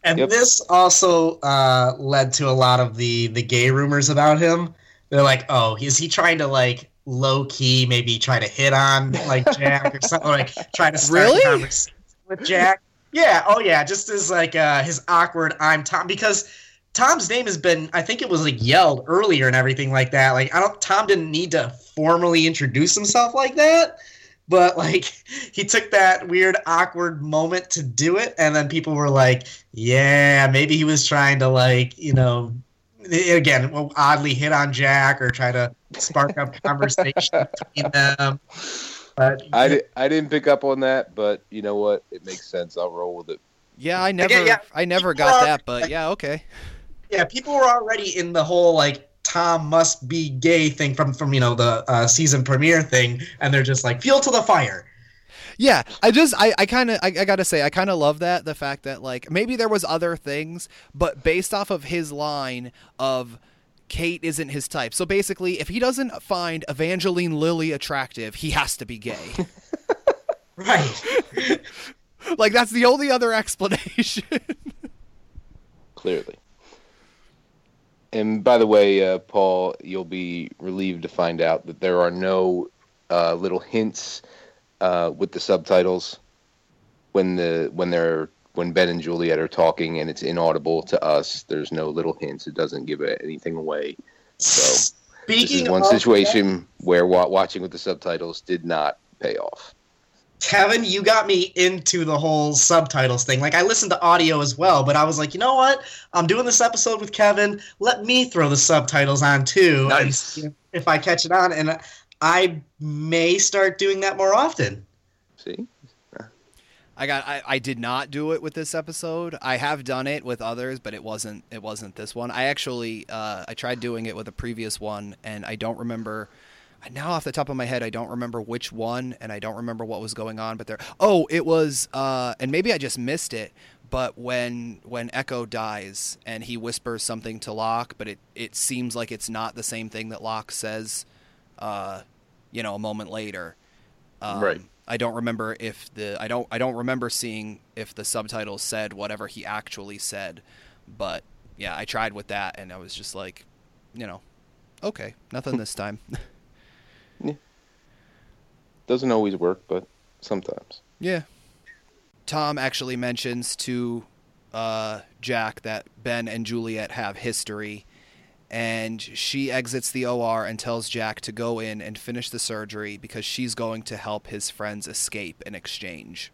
And yep. this also uh, led to a lot of the the gay rumors about him. They're like, oh, is he trying to like low key maybe try to hit on like Jack or something like try to start really? conversation with Jack? Yeah, oh yeah, just as like uh, his awkward I'm Tom because Tom's name has been, I think it was like yelled earlier and everything like that. Like, I don't, Tom didn't need to formally introduce himself like that, but like he took that weird, awkward moment to do it. And then people were like, yeah, maybe he was trying to, like, you know, again, will oddly hit on Jack or try to spark up conversation between them. But, I, di- I didn't pick up on that, but you know what? It makes sense. I'll roll with it. Yeah, I never, yeah, I never got that, but yeah, okay yeah, people were already in the whole like Tom must be gay thing from from you know the uh, season premiere thing, and they're just like fuel to the fire. Yeah, I just I, I kind of I, I, gotta say I kind of love that the fact that like maybe there was other things, but based off of his line of Kate isn't his type. So basically, if he doesn't find Evangeline Lilly attractive, he has to be gay. right. like that's the only other explanation. Clearly. And by the way, uh, Paul, you'll be relieved to find out that there are no uh, little hints uh, with the subtitles when the when they're when Ben and Juliet are talking and it's inaudible to us. There's no little hints. It doesn't give anything away. So Speaking this is one situation that, where watching with the subtitles did not pay off. Kevin, you got me into the whole subtitles thing. Like I listened to audio as well, but I was like, you know what? I'm doing this episode with Kevin. Let me throw the subtitles on too. Nice. If I catch it on, and I may start doing that more often. See. I got. I, I did not do it with this episode. I have done it with others, but it wasn't. It wasn't this one. I actually. Uh, I tried doing it with a previous one, and I don't remember now off the top of my head, I don't remember which one, and I don't remember what was going on. But there, oh, it was, uh, and maybe I just missed it. but when when Eko dies and he whispers something to Locke, but it it seems like it's not the same thing that Locke says, uh, you know, a moment later. Um, Right. I don't remember if the I don't I don't remember seeing if the subtitles said whatever he actually said, but yeah, I tried with that and I was just like, you know, okay, nothing this time. yeah. Doesn't always work, but sometimes. Yeah. Tom actually mentions to uh, Jack that Ben and Juliet have history, and she exits the OR and tells Jack to go in and finish the surgery because she's going to help his friends escape in exchange.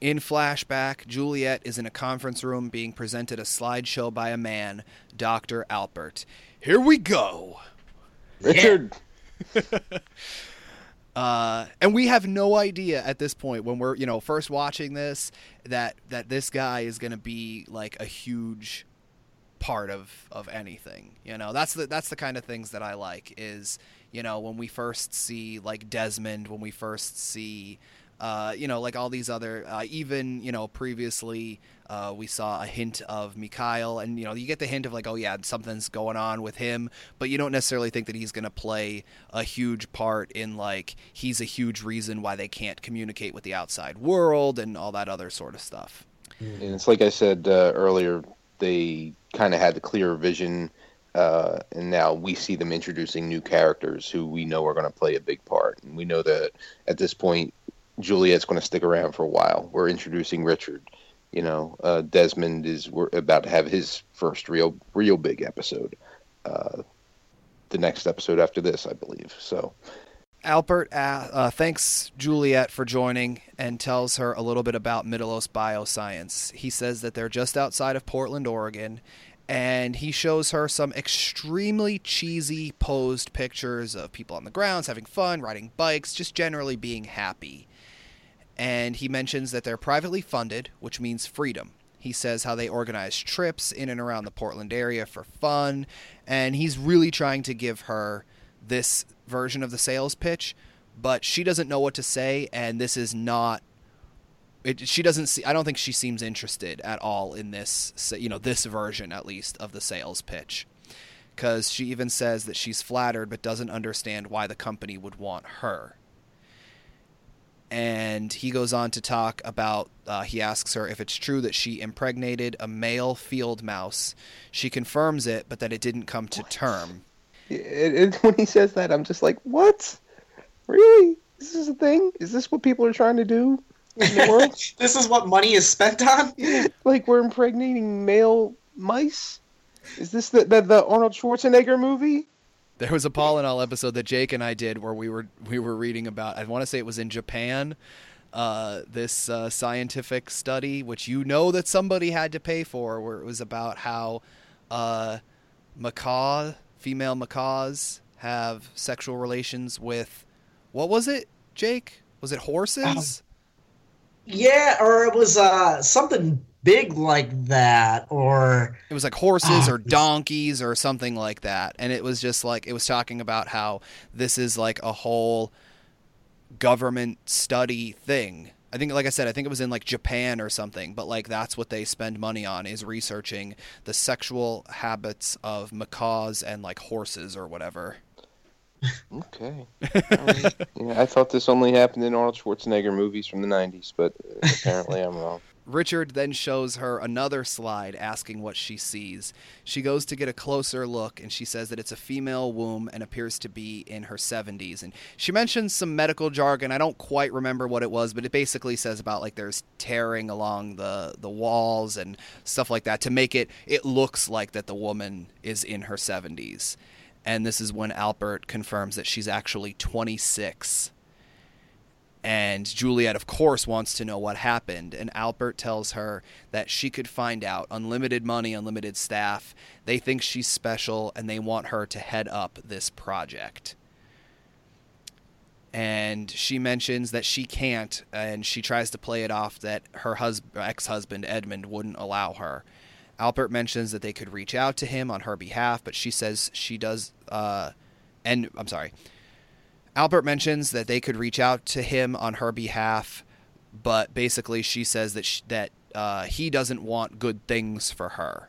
In flashback, Juliet is in a conference room being presented a slideshow by a man, Dr. Alpert. Here we go! Richard. uh, and we have no idea at this point when we're you know first watching this that that this guy is going to be like a huge part of of anything you know that's the that's the kind of things that i like is you know when we first see like desmond when we first see uh, you know, like all these other, uh, even you know, previously uh, we saw a hint of Mikhail, and you know, you get the hint of like, oh yeah, something's going on with him, but you don't necessarily think that he's going to play a huge part in like he's a huge reason why they can't communicate with the outside world and all that other sort of stuff. And it's like I said uh, earlier, they kind of had the clearer vision, uh, and now we see them introducing new characters who we know are going to play a big part. And we know that at this point, Juliet's going to stick around for a while. We're introducing Richard. You know, uh, Desmond is we're about to have his first real, real big episode. Uh, the next episode after this, I believe. So, Alpert uh, uh, thanks Juliet for joining and tells her a little bit about Mittelos Bioscience. He says that they're just outside of Portland, Oregon, and he shows her some extremely cheesy posed pictures of people on the grounds having fun, riding bikes, just generally being happy. And he mentions that they're privately funded, which means freedom. He says how they organize trips in and around the Portland area for fun, and he's really trying to give her this version of the sales pitch, but she doesn't know what to say, and this is not. It, she doesn't see. I don't think she seems interested at all in this. You know, this version at least of the sales pitch, because she even says that she's flattered, but doesn't understand why the company would want her. And he goes on to talk about. Uh, he asks her if it's true that she impregnated a male field mouse. She confirms it, but that it didn't come to term. It, it, when he says that, I'm just like, what? Really? Is This is a thing? Is this what people are trying to do in the world? this is what money is spent on. like we're impregnating male mice? Is this the the, the Arnold Schwarzenegger movie? There was a Paul and All episode that Jake and I did where we were we were reading about. I want to say it was in Japan. Uh, this uh, scientific study, which you know that somebody had to pay for, where it was about how uh, macaw, female macaws, have sexual relations with what was it, Jake? Was it horses? Yeah, or it was uh, something big like that, or It was like horses Ah, or donkeys or something like that. And it was just like, it was talking about how this is like a whole government study thing. I think, like I said, I think it was in like Japan or something, but like that's what they spend money on is researching the sexual habits of macaws and like horses or whatever. Okay. Yeah, I thought this only happened in Arnold Schwarzenegger movies from the 90s, but apparently I'm wrong. Richard then shows her another slide asking what she sees. She goes to get a closer look and she says that it's a female womb and appears to be in her 70s. And she mentions some medical jargon. I don't quite remember what it was, but it basically says about like there's tearing along the, the walls and stuff like that to make it, it looks like that the woman is in her 70s. And this is when Alpert confirms that she's actually 26. And Juliet, of course, wants to know what happened. And Alpert tells her that she could find out. Unlimited money, unlimited staff. They think she's special and they want her to head up this project. And she mentions that she can't, and she tries to play it off that her hus- ex husband, Edmund, wouldn't allow her. Alpert mentions that they could reach out to him on her behalf, but she says she does. Uh, and I'm sorry. Alpert mentions that they could reach out to him on her behalf, but basically she says that sh that uh, he doesn't want good things for her.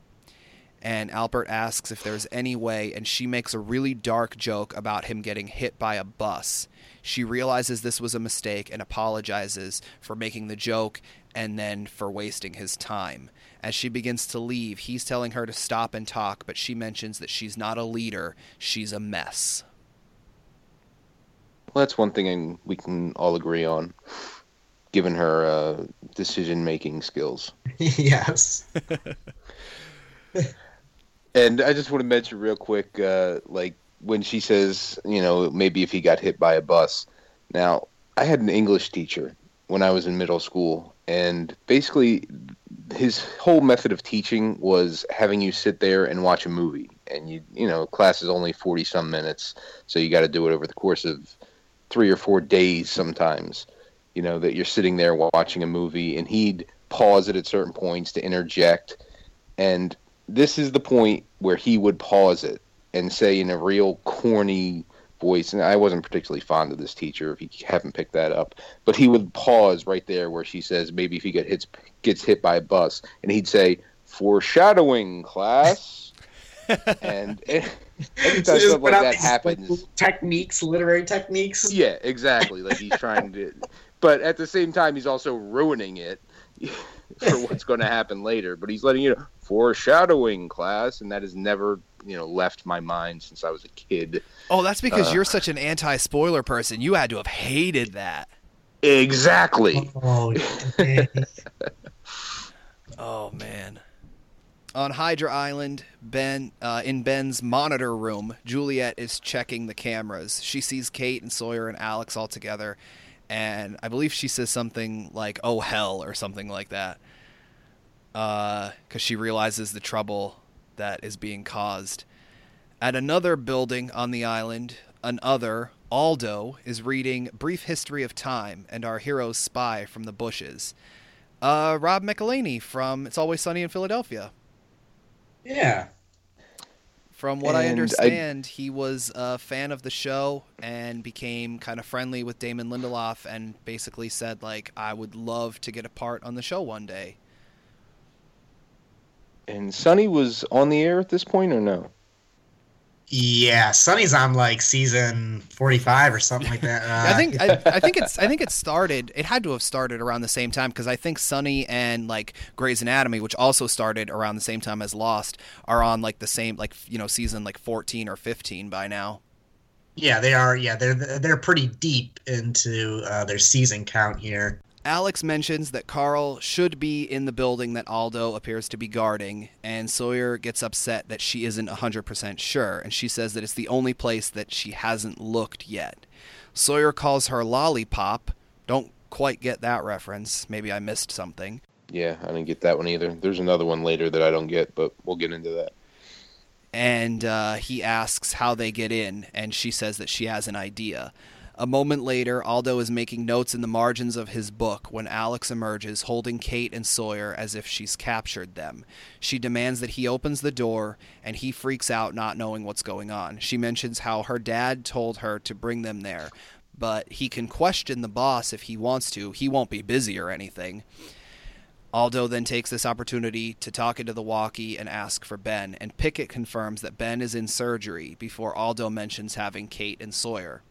And Alpert asks if there's any way, and she makes a really dark joke about him getting hit by a bus. She realizes this was a mistake and apologizes for making the joke and then for wasting his time. As she begins to leave, he's telling her to stop and talk, but she mentions that she's not a leader, she's a mess. Well, that's one thing we can all agree on, given her uh, decision making skills. yes. and I just want to mention real quick, uh, like when she says, you know, maybe if he got hit by a bus. Now, I had an English teacher when I was in middle school, and basically his whole method of teaching was having you sit there and watch a movie and you you know class is only 40 some minutes so you got to do it over the course of three or four days sometimes you know that you're sitting there watching a movie and he'd pause it at certain points to interject and this is the point where he would pause it and say in a real corny voice, and I wasn't particularly fond of this teacher if you haven't picked that up, but he would pause right there where she says maybe if he get hits gets hit by a bus, and he'd say foreshadowing class. and every time so stuff like that happens, techniques, literary techniques. Yeah, exactly. Like he's trying to, but at the same time, he's also ruining it for what's going to happen later. But he's letting you know foreshadowing class, and that has never you know left my mind since I was a kid. Oh, that's because uh, you're such an anti-spoiler person. You had to have hated that. Exactly. Oh, oh man. On Hydra Island, Ben uh, in Ben's monitor room, Juliet is checking the cameras. She sees Kate and Sawyer and Alex all together, and I believe she says something like "Oh hell" or something like that, because uh, she realizes the trouble that is being caused. At another building on the island, another Aldo, is reading Brief History of Time and our hero's spy from the bushes. Uh, Rob McElhenney from It's Always Sunny in Philadelphia. Yeah. From what and I understand, I... he was a fan of the show and became kind of friendly with Damon Lindelof and basically said, like, I would love to get a part on the show one day. And Sunny was on the air at this point, or no? Yeah, Sunny's on like season forty-five or something like that. Uh, I think I, I, think it's I think it started. It had to have started around the same time because I think Sunny and like Grey's Anatomy, which also started around the same time as Lost, are on like the same like you know season like fourteen or fifteen by now. Yeah, they are. Yeah, they're they're pretty deep into uh, their season count here. Alex mentions that Carl should be in the building that Aldo appears to be guarding, and Sawyer gets upset that she isn't 100% sure, and she says that it's the only place that she hasn't looked yet. Sawyer calls her Lollipop. Don't quite get that reference. Maybe I missed something. Yeah, I didn't get that one either. There's another one later that I don't get, but we'll get into that. And uh, he asks how they get in, and she says that she has an idea. A moment later, Aldo is making notes in the margins of his book when Alex emerges, holding Kate and Sawyer as if she's captured them. She demands that he opens the door, and he freaks out, not knowing what's going on. She mentions how her dad told her to bring them there, but he can question the boss if he wants to. He won't be busy or anything. Aldo then takes this opportunity to talk into the walkie and ask for Ben, and Pickett confirms that Ben is in surgery before Aldo mentions having Kate and Sawyer.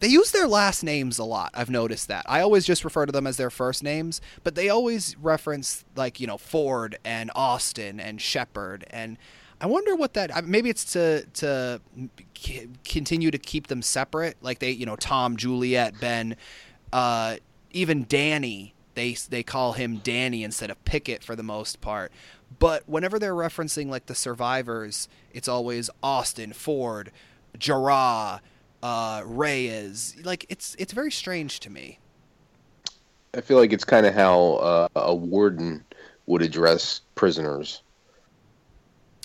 They use their last names a lot. I've noticed that. I always just refer to them as their first names, but they always reference like you know Ford and Austin and Shepard and. I wonder what that maybe it's to to continue to keep them separate like they you know Tom Juliet Ben uh, even Danny they they call him Danny instead of Pickett for the most part but whenever they're referencing like the survivors it's always Austin Ford Jarrah uh, is Like it's it's very strange to me. I feel like it's kind of how uh, a warden would address prisoners.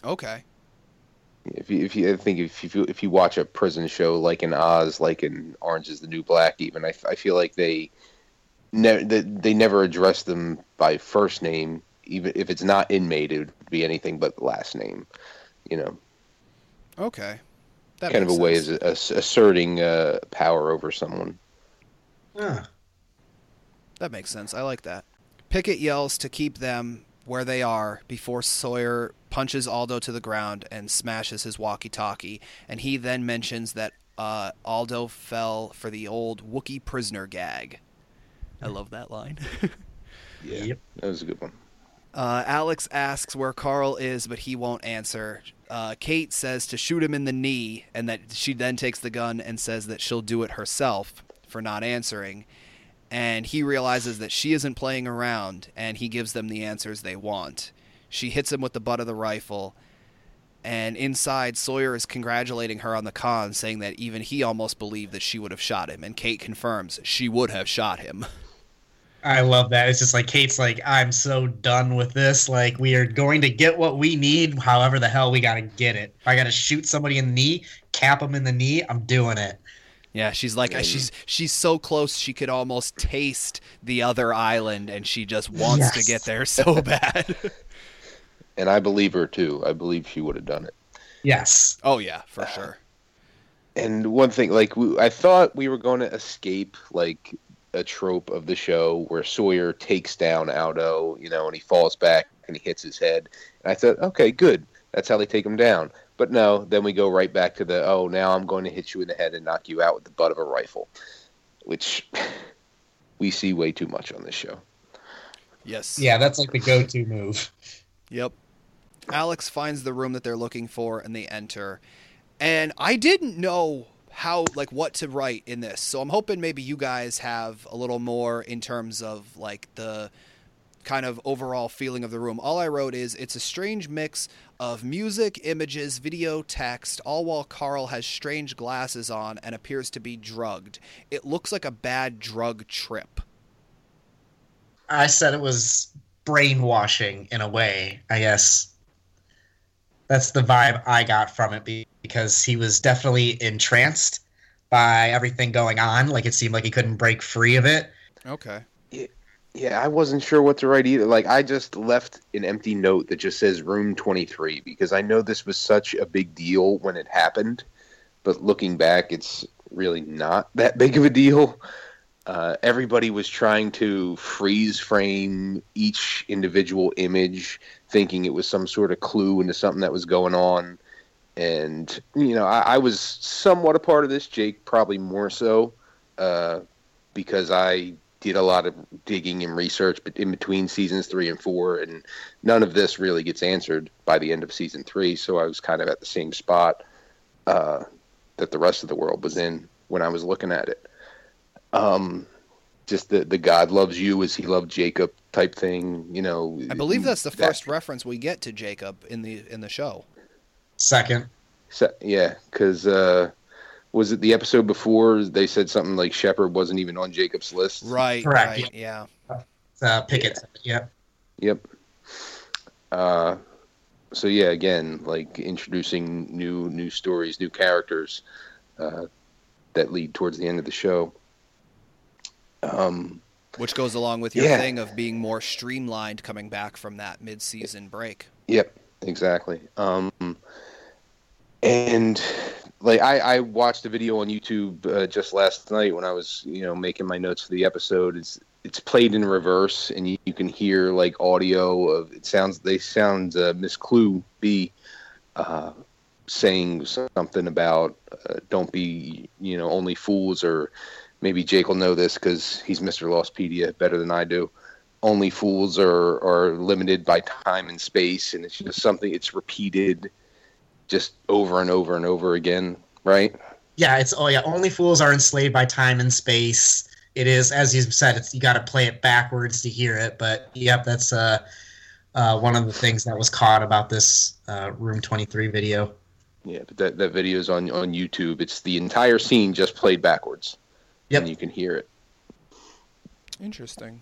Okay. If you, if you I think if you if you watch a prison show like in Oz, like in Orange Is the New Black, even I, I feel like they ne- they, they never address them by first name, even if it's not inmate, it would be anything but last name. You know. Okay. That kind of a sense. way of asserting uh, power over someone. Yeah. That makes sense. I like that. Pickett yells to keep them where they are before Sawyer punches Aldo to the ground and smashes his walkie-talkie, and he then mentions that uh, Aldo fell for the old Wookiee prisoner gag. I love that line. Yeah, Yep. that was a good one. Uh, Alex asks where Carl is, but he won't answer. Uh, Kate says to shoot him in the knee, and that she then takes the gun and says that she'll do it herself for not answering. And he realizes that she isn't playing around, and he gives them the answers they want. She hits him with the butt of the rifle, and inside, Sawyer is congratulating her on the con, saying that even he almost believed that she would have shot him. And Kate confirms she would have shot him. I love that. It's just like Kate's like, I'm so done with this. Like, we are going to get what we need, however the hell we got to get it. If I got to shoot somebody in the knee, cap them in the knee, I'm doing it. Yeah, she's like And- she's she's so close she could almost taste the other island, and she just wants to get there so bad. And I believe her too. I believe she would have done it. Yes. oh yeah, for uh, sure. And one thing, like we, I thought we were going to escape like a trope of the show where Sawyer takes down Aldo, you know, and he falls back and he hits his head. And I thought, okay, good. That's how they take him down. But no, then we go right back to the oh, now I'm going to hit you in the head and knock you out with the butt of a rifle, which we see way too much on this show. Yes. Yeah, that's like the go-to move. Yep. Alex finds the room that they're looking for, and they enter. And I didn't know how like what to write in this, so I'm hoping maybe you guys have a little more in terms of like the kind of overall feeling of the room. All I wrote is it's a strange mix of music, images, video, text, all while Carl has strange glasses on and appears to be drugged. It looks like a bad drug trip. I said it was brainwashing in a way, I guess. That's the vibe I got from it because he was definitely entranced by everything going on. Like it seemed like he couldn't break free of it. Okay. Yeah, I wasn't sure what to write either. Like, I just left an empty note that just says room 23 because I know this was such a big deal when it happened. But looking back, it's really not that big of a deal. Uh, everybody was trying to freeze frame each individual image, thinking it was some sort of clue into something that was going on. And, you know, I, I was somewhat a part of this, Jake probably more so, uh, because I did a lot of digging and research in between seasons three and four and none of this really gets answered by the end of season three so i was kind of at the same spot uh, that the rest of the world was in when i was looking at it um, just the, the god loves you as he loved jacob type thing you know I believe that's the that- first reference we get to Jacob in the in the show. Second. So, yeah, because uh, was it the episode before they said something like Shepard wasn't even on Jacob's list? Right. Correct, Right. Yeah. Uh, Pickett. Yep. Yep. Uh, so yeah, again, like introducing new new stories, new characters uh, that lead towards the end of the show. Um, Which goes along with your Yeah. thing of being more streamlined coming back from that mid-season break. Yep, exactly. Um, and like I, I watched a video on YouTube uh, just last night when I was you know making my notes for the episode. It's it's played in reverse, and you, you can hear like audio of it sounds. They sound uh, Miss Klugh B uh, saying something about uh, don't be you know only fools or maybe Jake will know this because he's Mr. Lostpedia better than I do only fools are are limited by time and space and it's just something it's repeated just over and over and over again right Yeah, it's oh yeah, only fools are enslaved by time and space. It is, as you said, it's you got to play it backwards to hear it. But yep, that's uh, uh, one of the things that was caught about this uh, Room Twenty Three video. yeah but that that video is on on youtube it's the entire scene just played backwards Yep. and you can hear it Interesting.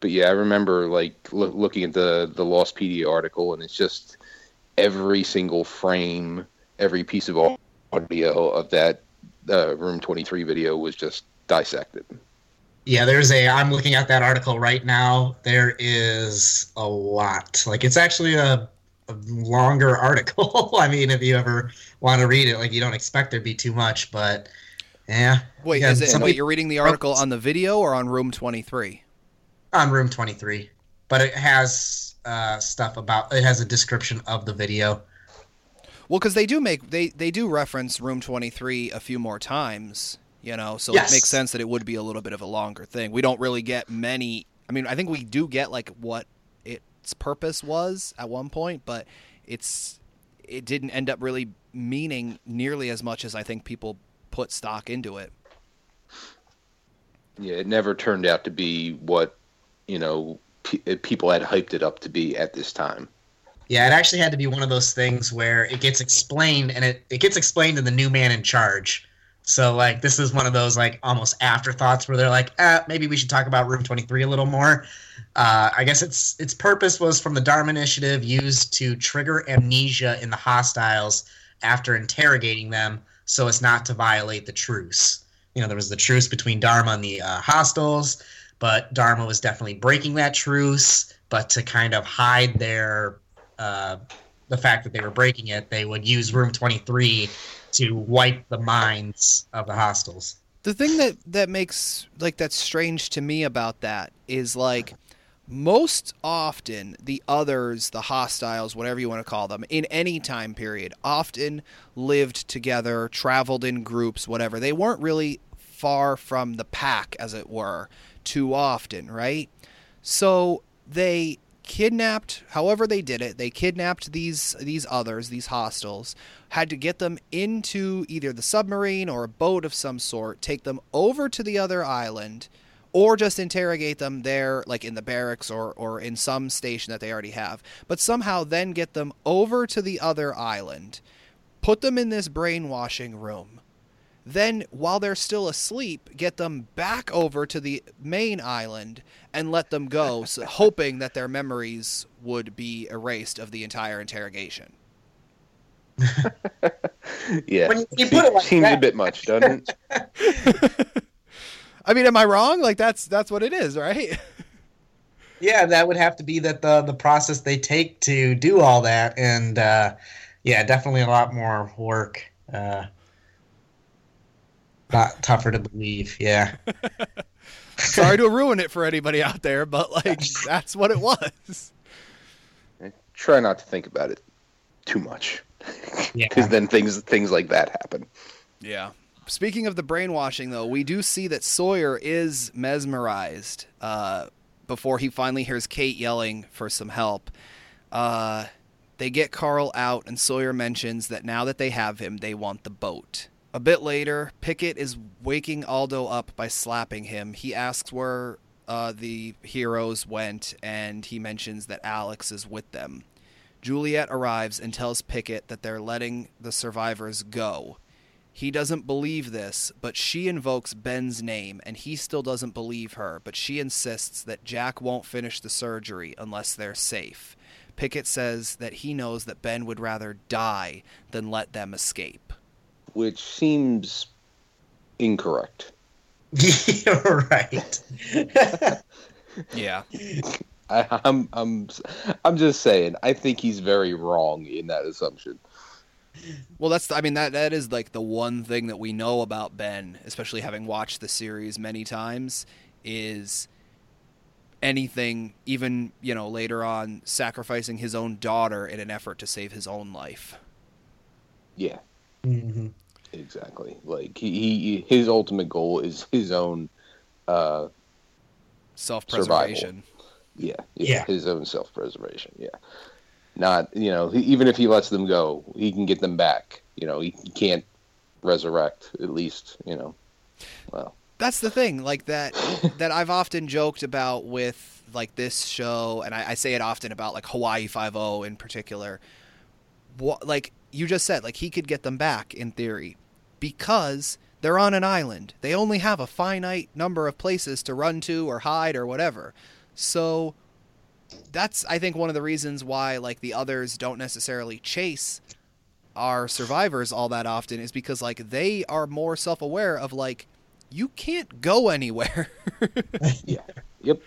but yeah i remember like loo- looking at the the lostpedia article and it's just every single frame every piece of audio of that uh, room 23 video was just dissected Yeah, there's a. I'm looking at that article right now. There is a lot. Like it's actually a, a longer article. I mean, if you ever want to read it, like you don't expect there'd be too much, but yeah. Wait, Yeah, is it, somebody- wait, you're reading the article on the video or on Room 23? On Room Twenty Three. but it has uh, stuff about it has a description of the video. Well, because they do make they they do reference Room Twenty Three a few more times, you know, so Yes. it makes sense that it would be a little bit of a longer thing. We don't really get many. I mean, I think we do get like what its purpose was at one point, but it's it didn't end up really meaning nearly as much as I think people put stock into it. Yeah, it never turned out to be what you know pe- people had hyped it up to be at this time. Yeah, it actually had to be one of those things where it gets explained, and it, it gets explained in the new man in charge. So like this is one of those like almost afterthoughts where they're like, ah, maybe we should talk about Room Twenty Three a little more. Uh, I guess its its purpose was from the Dharma Initiative used to trigger amnesia in the hostiles after interrogating them, so as not to violate the truce. You know, there was the truce between Dharma and the uh, hostiles, but Dharma was definitely breaking that truce. But to kind of hide their uh, the fact that they were breaking it, they would use Room 23 to wipe the minds of the hostiles. The thing that that makes like that's strange to me about that is like most often the others, the hostiles, whatever you want to call them, in any time period, often lived together, traveled in groups, whatever. They weren't really far from the pack, as it were, too often, right? So they kidnapped however they did it they kidnapped these these others these hostiles had to get them into either the submarine or a boat of some sort take them over to the other island or just interrogate them there like in the barracks or or in some station that they already have but somehow then get them over to the other island put them in this brainwashing room. Then while they're still asleep get them back over to the main island and let them go so, hoping that their memories would be erased of the entire interrogation. Yeah, When you put it like seems a bit much, doesn't it? i mean am i wrong like that's that's what it is right Yeah, that would have to be that the the process they take to do all that, and uh, yeah, definitely a lot more work. Uh, not tougher to believe. Yeah. sorry to ruin it for anybody out there but like that's what it was Try not to think about it too much, Yeah. because then things things like that happen. Yeah. Speaking of the brainwashing, though, we do see that Sawyer is mesmerized uh, before he finally hears Kate yelling for some help. Uh, they get Carl out, and Sawyer mentions that now that they have him, they want the boat. A bit later, Pickett is waking Aldo up by slapping him. He asks where uh, the heroes went, and he mentions that Alex is with them. Juliet arrives and tells Pickett that they're letting the survivors go. He doesn't believe this, but she invokes Ben's name, and he still doesn't believe her, but she insists that Jack won't finish the surgery unless they're safe. Pickett says that he knows that Ben would rather die than let them escape. which seems incorrect. You're right. Yeah. I, I'm I'm I'm just saying. I think he's very wrong in that assumption. Well, that's I mean that that is like the one thing that we know about Ben, especially having watched the series many times, is anything even, you know, later on sacrificing his own daughter in an effort to save his own life. Yeah, hmm exactly. Like he, he his ultimate goal is his own. Uh, Self-preservation. yeah, Yeah. his own self preservation. Yeah, not you know even if he lets them go, he can get them back. You know he, he can't resurrect at least. You know, well, that's the thing like that that i've often joked about with like this show and i, I say it often about like hawaii 5 in particular what like you just said like he could get them back in theory because they're on an island they only have a finite number of places to run to or hide or whatever so that's i think one of the reasons why like the others don't necessarily chase our survivors all that often is because like they are more self-aware of like you can't go anywhere. yeah. yep.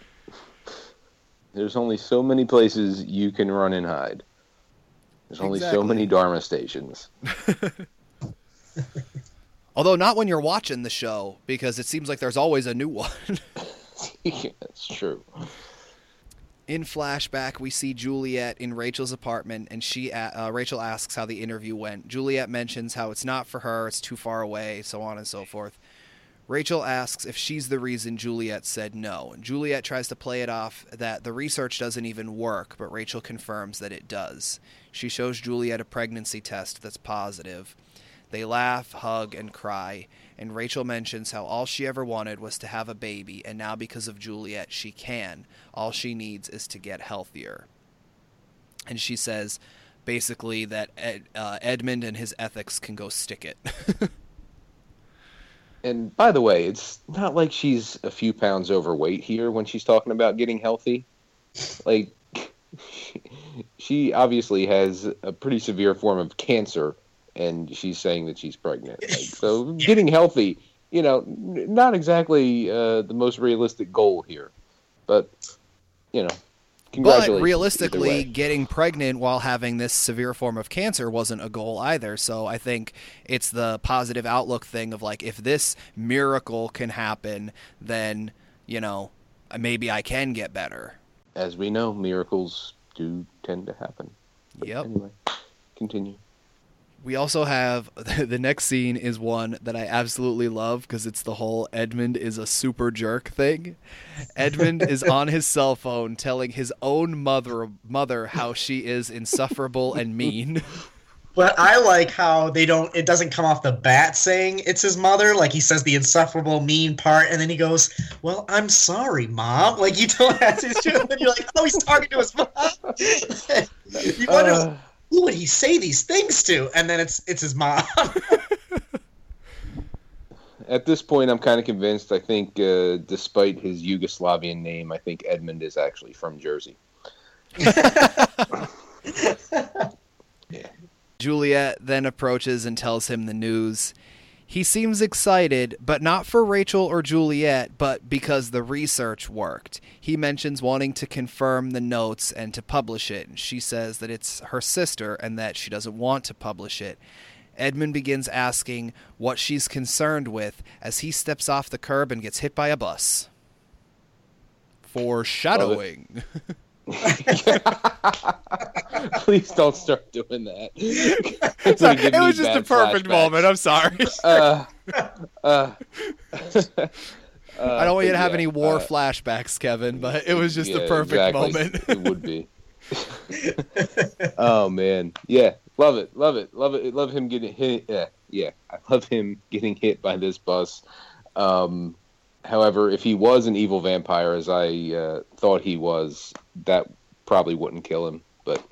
There's only so many places you can run and hide. There's only so many Dharma stations. Although not when you're watching the show because it seems like there's always a new one. yeah, that's true. In flashback, we see Juliet in Rachel's apartment, and she uh, Rachel asks how the interview went. Juliet mentions how it's not for her, it's too far away, so on and so forth. Rachel asks if she's the reason Juliet said no. Juliet tries to play it off that the research doesn't even work, but Rachel confirms that it does. She shows Juliet a pregnancy test that's positive. They laugh, hug, and cry, and Rachel mentions how all she ever wanted was to have a baby, and now because of Juliet, she can. All she needs is to get healthier. And she says, basically, that Ed, uh, Edmund and his ethics can go stick it. and by the way, it's not like she's a few pounds overweight here when she's talking about getting healthy. Like, she obviously has a pretty severe form of cancer and she's saying that she's pregnant. Like, so getting healthy, you know, not exactly uh, the most realistic goal here, but you know. Congratulations. But realistically, getting pregnant while having this severe form of cancer wasn't a goal either. So I think it's the positive outlook thing of like, if this miracle can happen, then, you know, maybe I can get better. As we know, miracles do tend to happen. But yep. Anyway, continue we also have the next scene is one that I absolutely love because it's the whole Edmund is a super jerk thing. Edmund is on his cell phone telling his own mother mother how she is insufferable and mean. But I like how they don't. It doesn't come off the bat saying it's his mother. Like he says the insufferable, mean part, and then he goes, "Well, I'm sorry, mom." Like you don't have to. And you're like, "Oh, he's talking to his mom." you wonder. Uh who would he say these things to? And then it's it's his mom. At this point, I'm kind of convinced. I think, uh, despite his Yugoslavian name, I think Edmund is actually from Jersey. yeah. Juliet then approaches and tells him the news. He seems excited, but not for Rachel or Juliet, but because the research worked. He mentions wanting to confirm the notes and to publish it, and she says that it's her sister and that she doesn't want to publish it. Edmund begins asking what she's concerned with as he steps off the curb and gets hit by a bus. Foreshadowing. Please don't start doing that. it was just a perfect flashbacks. moment. I'm sorry. Uh, uh, uh, I don't want you to have yeah, any war uh, flashbacks, Kevin, but it was just yeah, the perfect exactly. moment. it would be. oh man, yeah, love it, love it, love it, love him getting hit. Yeah, yeah, I love him getting hit by this bus. Um, however, if he was an evil vampire, as I uh, thought he was, that probably wouldn't kill him. But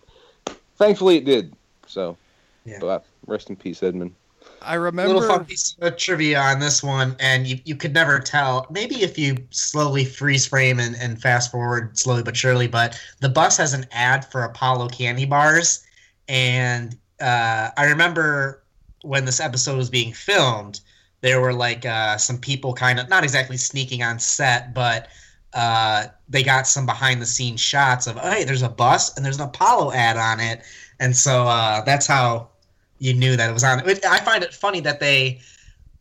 thankfully, it did. So, yeah. But rest in peace, Edmund. I remember a little fun piece of trivia on this one, and you, you could never tell. Maybe if you slowly freeze frame and, and fast forward slowly but surely, but the bus has an ad for Apollo candy bars, and uh, I remember when this episode was being filmed, there were like uh, some people kind of not exactly sneaking on set, but uh, they got some behind the scenes shots of, oh, hey, there's a bus and there's an Apollo ad on it, and so uh, that's how you knew that it was on. I find it funny that they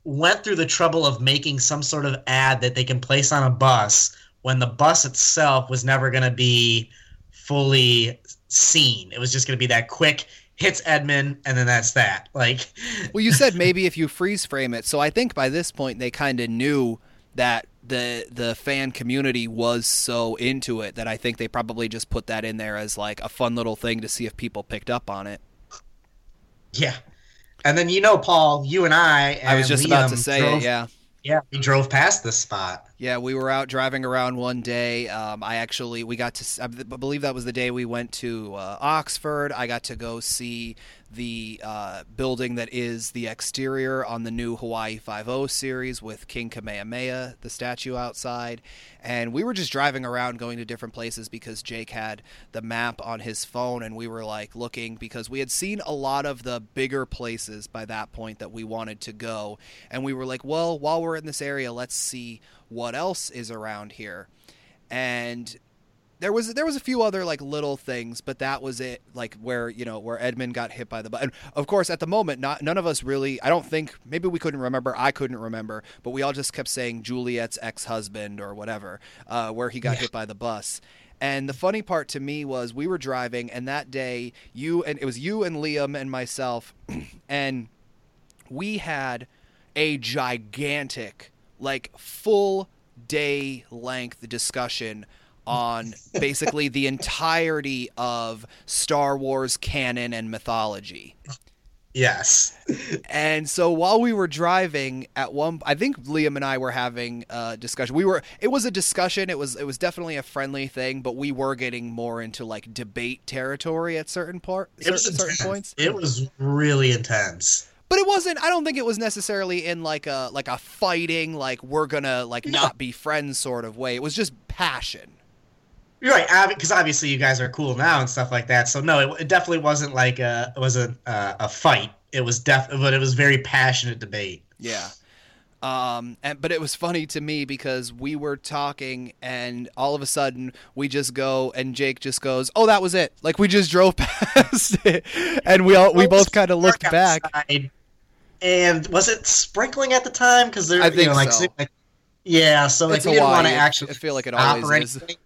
went through the trouble of making some sort of ad that they can place on a bus when the bus itself was never going to be fully seen. It was just going to be that quick hits Edmund and then that's that. Like Well, you said maybe if you freeze frame it. So I think by this point they kind of knew that the the fan community was so into it that I think they probably just put that in there as like a fun little thing to see if people picked up on it. Yeah. And then you know, Paul, you and I. And I was just Liam about to say drove, it. Yeah. Yeah, we drove past this spot. Yeah, we were out driving around one day. Um, I actually we got to I believe that was the day we went to uh, Oxford. I got to go see the uh, building that is the exterior on the new Hawaii Five O series with King Kamehameha, the statue outside. And we were just driving around going to different places because Jake had the map on his phone and we were like looking because we had seen a lot of the bigger places by that point that we wanted to go. And we were like, well, while we're in this area, let's see what else is around here. And there was there was a few other like little things, but that was it. Like where you know where Edmund got hit by the bus. And of course, at the moment, not none of us really. I don't think maybe we couldn't remember. I couldn't remember, but we all just kept saying Juliet's ex husband or whatever, uh, where he got yeah. hit by the bus. And the funny part to me was we were driving, and that day you and it was you and Liam and myself, and we had a gigantic, like full day length discussion on basically the entirety of Star Wars canon and mythology. Yes. And so while we were driving at one I think Liam and I were having a discussion. We were it was a discussion. It was it was definitely a friendly thing, but we were getting more into like debate territory at certain part certain, points. It was really intense. But it wasn't I don't think it was necessarily in like a like a fighting like we're going to like No. not be friends sort of way. It was just passion. You're right, because obviously you guys are cool now and stuff like that. So no, it, it definitely wasn't like a it wasn't a, a fight. It was def, but it was very passionate debate. Yeah. Um, and but it was funny to me because we were talking and all of a sudden we just go and Jake just goes, "Oh, that was it." Like we just drove past it, and we all we both kind of looked back. outside, And was it sprinkling at the time? Because they're I you think know, like, so. like yeah, so like It's we didn't want to actually I feel like it always is. anything.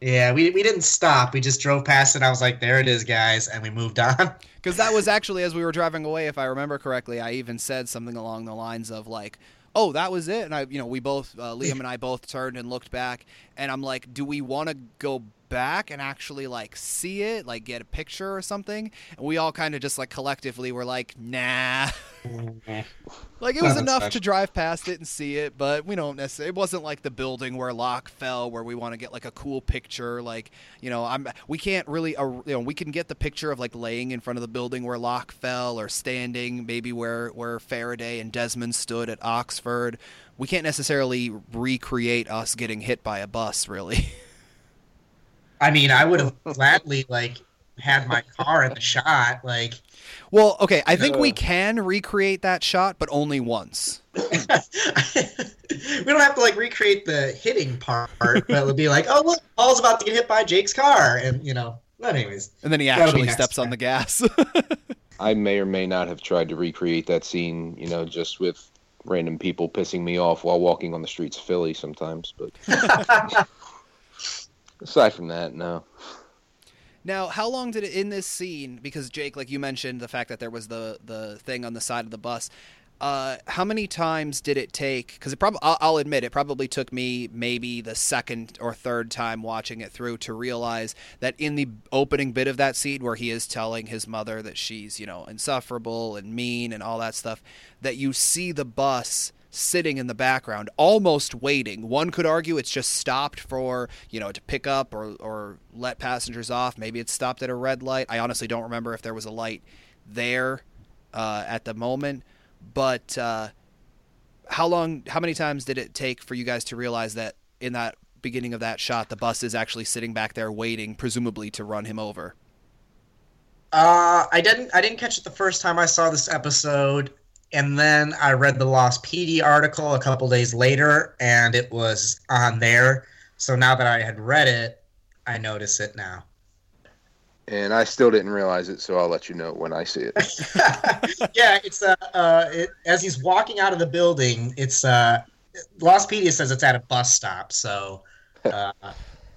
Yeah, we we didn't stop. We just drove past it. I was like, "There it is, guys," and we moved on. Because that was actually as we were driving away, if I remember correctly, I even said something along the lines of like, "Oh, that was it." And I, you know, we both, uh, Liam and I, both turned and looked back, and I'm like, "Do we want to go back and actually like see it, like get a picture or something?" And we all kind of just like collectively were like, "Nah." Like it was enough to drive past it and see it, but we don't necessarily. It wasn't like the building where Locke fell, where we want to get like a cool picture. Like you know, I'm we can't really. Uh, you know, we can get the picture of like laying in front of the building where Locke fell, or standing maybe where where Faraday and Desmond stood at Oxford. We can't necessarily recreate us getting hit by a bus, really. I mean, I would have gladly like had my car in the shot. Like, well, okay, I think we Uh. can recreate that shot, but only once. we don't have to like recreate the hitting part, but it'll be like, "Oh, look, Paul's about to get hit by Jake's car," and you know. But anyways, And then he actually next steps on the gas. I may or may not have tried to recreate that scene, you know, just with random people pissing me off while walking on the streets of Philly sometimes. But aside from that, no. Now, how long did it in this scene? Because Jake, like you mentioned, the fact that there was the the thing on the side of the bus. Uh, how many times did it take? Because it probably, I'll, I'll admit, it probably took me maybe the second or third time watching it through to realize that in the opening bit of that scene where he is telling his mother that she's, you know, insufferable and mean and all that stuff, that you see the bus sitting in the background, almost waiting. One could argue it's just stopped for, you know, to pick up or, or let passengers off. Maybe it's stopped at a red light. I honestly don't remember if there was a light there uh, at the moment. But uh, how long, how many times did it take for you guys to realize that in that beginning of that shot, the bus is actually sitting back there waiting, presumably to run him over? uh, I didn't. I didn't catch it the first time I saw this episode, and then I read the Lostpedia article a couple days later, and it was on there. So now that I had read it, I notice it now. And I still didn't realize it, so I'll let you know when I see it. yeah, it's uh, uh it, as he's walking out of the building. It's uh, Lostpedia says it's at a bus stop. So, uh,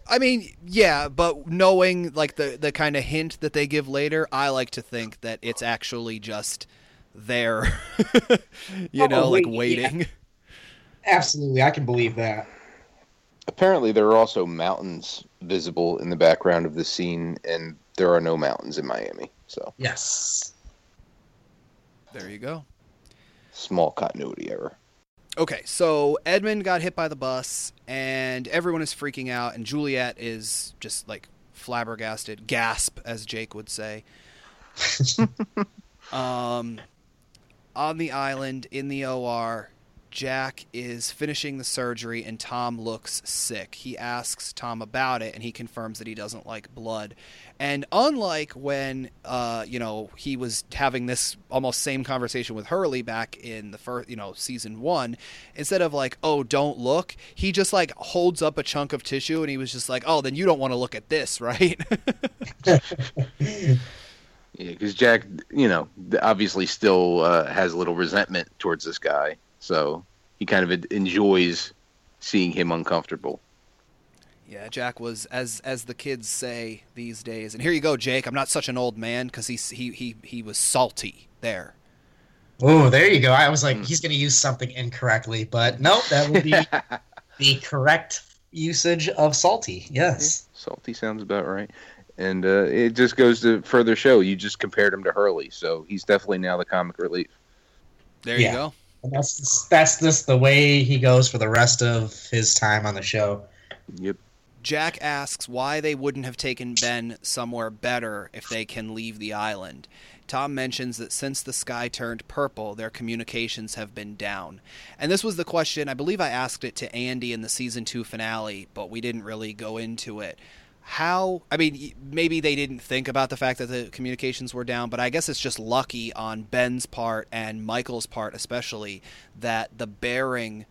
I mean, yeah, but knowing like the the kind of hint that they give later, I like to think that it's actually just there, you know, like Probably, waiting. absolutely, I can believe that. Apparently, there are also mountains visible in the background of the scene, and there are no mountains in Miami. So, Yes. There you go. small continuity error. Okay, so Edmund got hit by the bus, and everyone is freaking out, and Juliet is just like flabbergasted, gasp, as Jake would say. um, on the island in the OR, Jack is finishing the surgery, and Tom looks sick. He asks Tom about it, and he confirms that he doesn't like blood. And unlike when, uh, you know, he was having this almost same conversation with Hurley back in the first, you know, season one, instead of like, oh, don't look, he just like holds up a chunk of tissue, and he was just like, oh, then you don't want to look at this, right? Yeah, because Jack, you know, obviously still uh, has a little resentment towards this guy, so he kind of enjoys seeing him uncomfortable. Yeah, Jack was as as the kids say these days. And here you go, Jake. I'm not such an old man because he he he he was salty there. Oh, there you go. I was like, he's going to use something incorrectly, but nope, that would be the correct usage of salty. Yes. Salty sounds about right. And uh, it just goes to further show you just compared him to Hurley, so he's definitely now the comic relief. There Yeah. you go. And that's just, that's just the way he goes for the rest of his time on the show. Yep. Jack asks why they wouldn't have taken Ben somewhere better if they can leave the island. Tom mentions that since the sky turned purple, their communications have been down. And this was the question, I believe I asked it to Andy in the season 2 finale, but we didn't really go into it. How, I mean, maybe they didn't think about the fact that the communications were down, but I guess it's just lucky on Ben's part and Michael's part, especially, that the bearing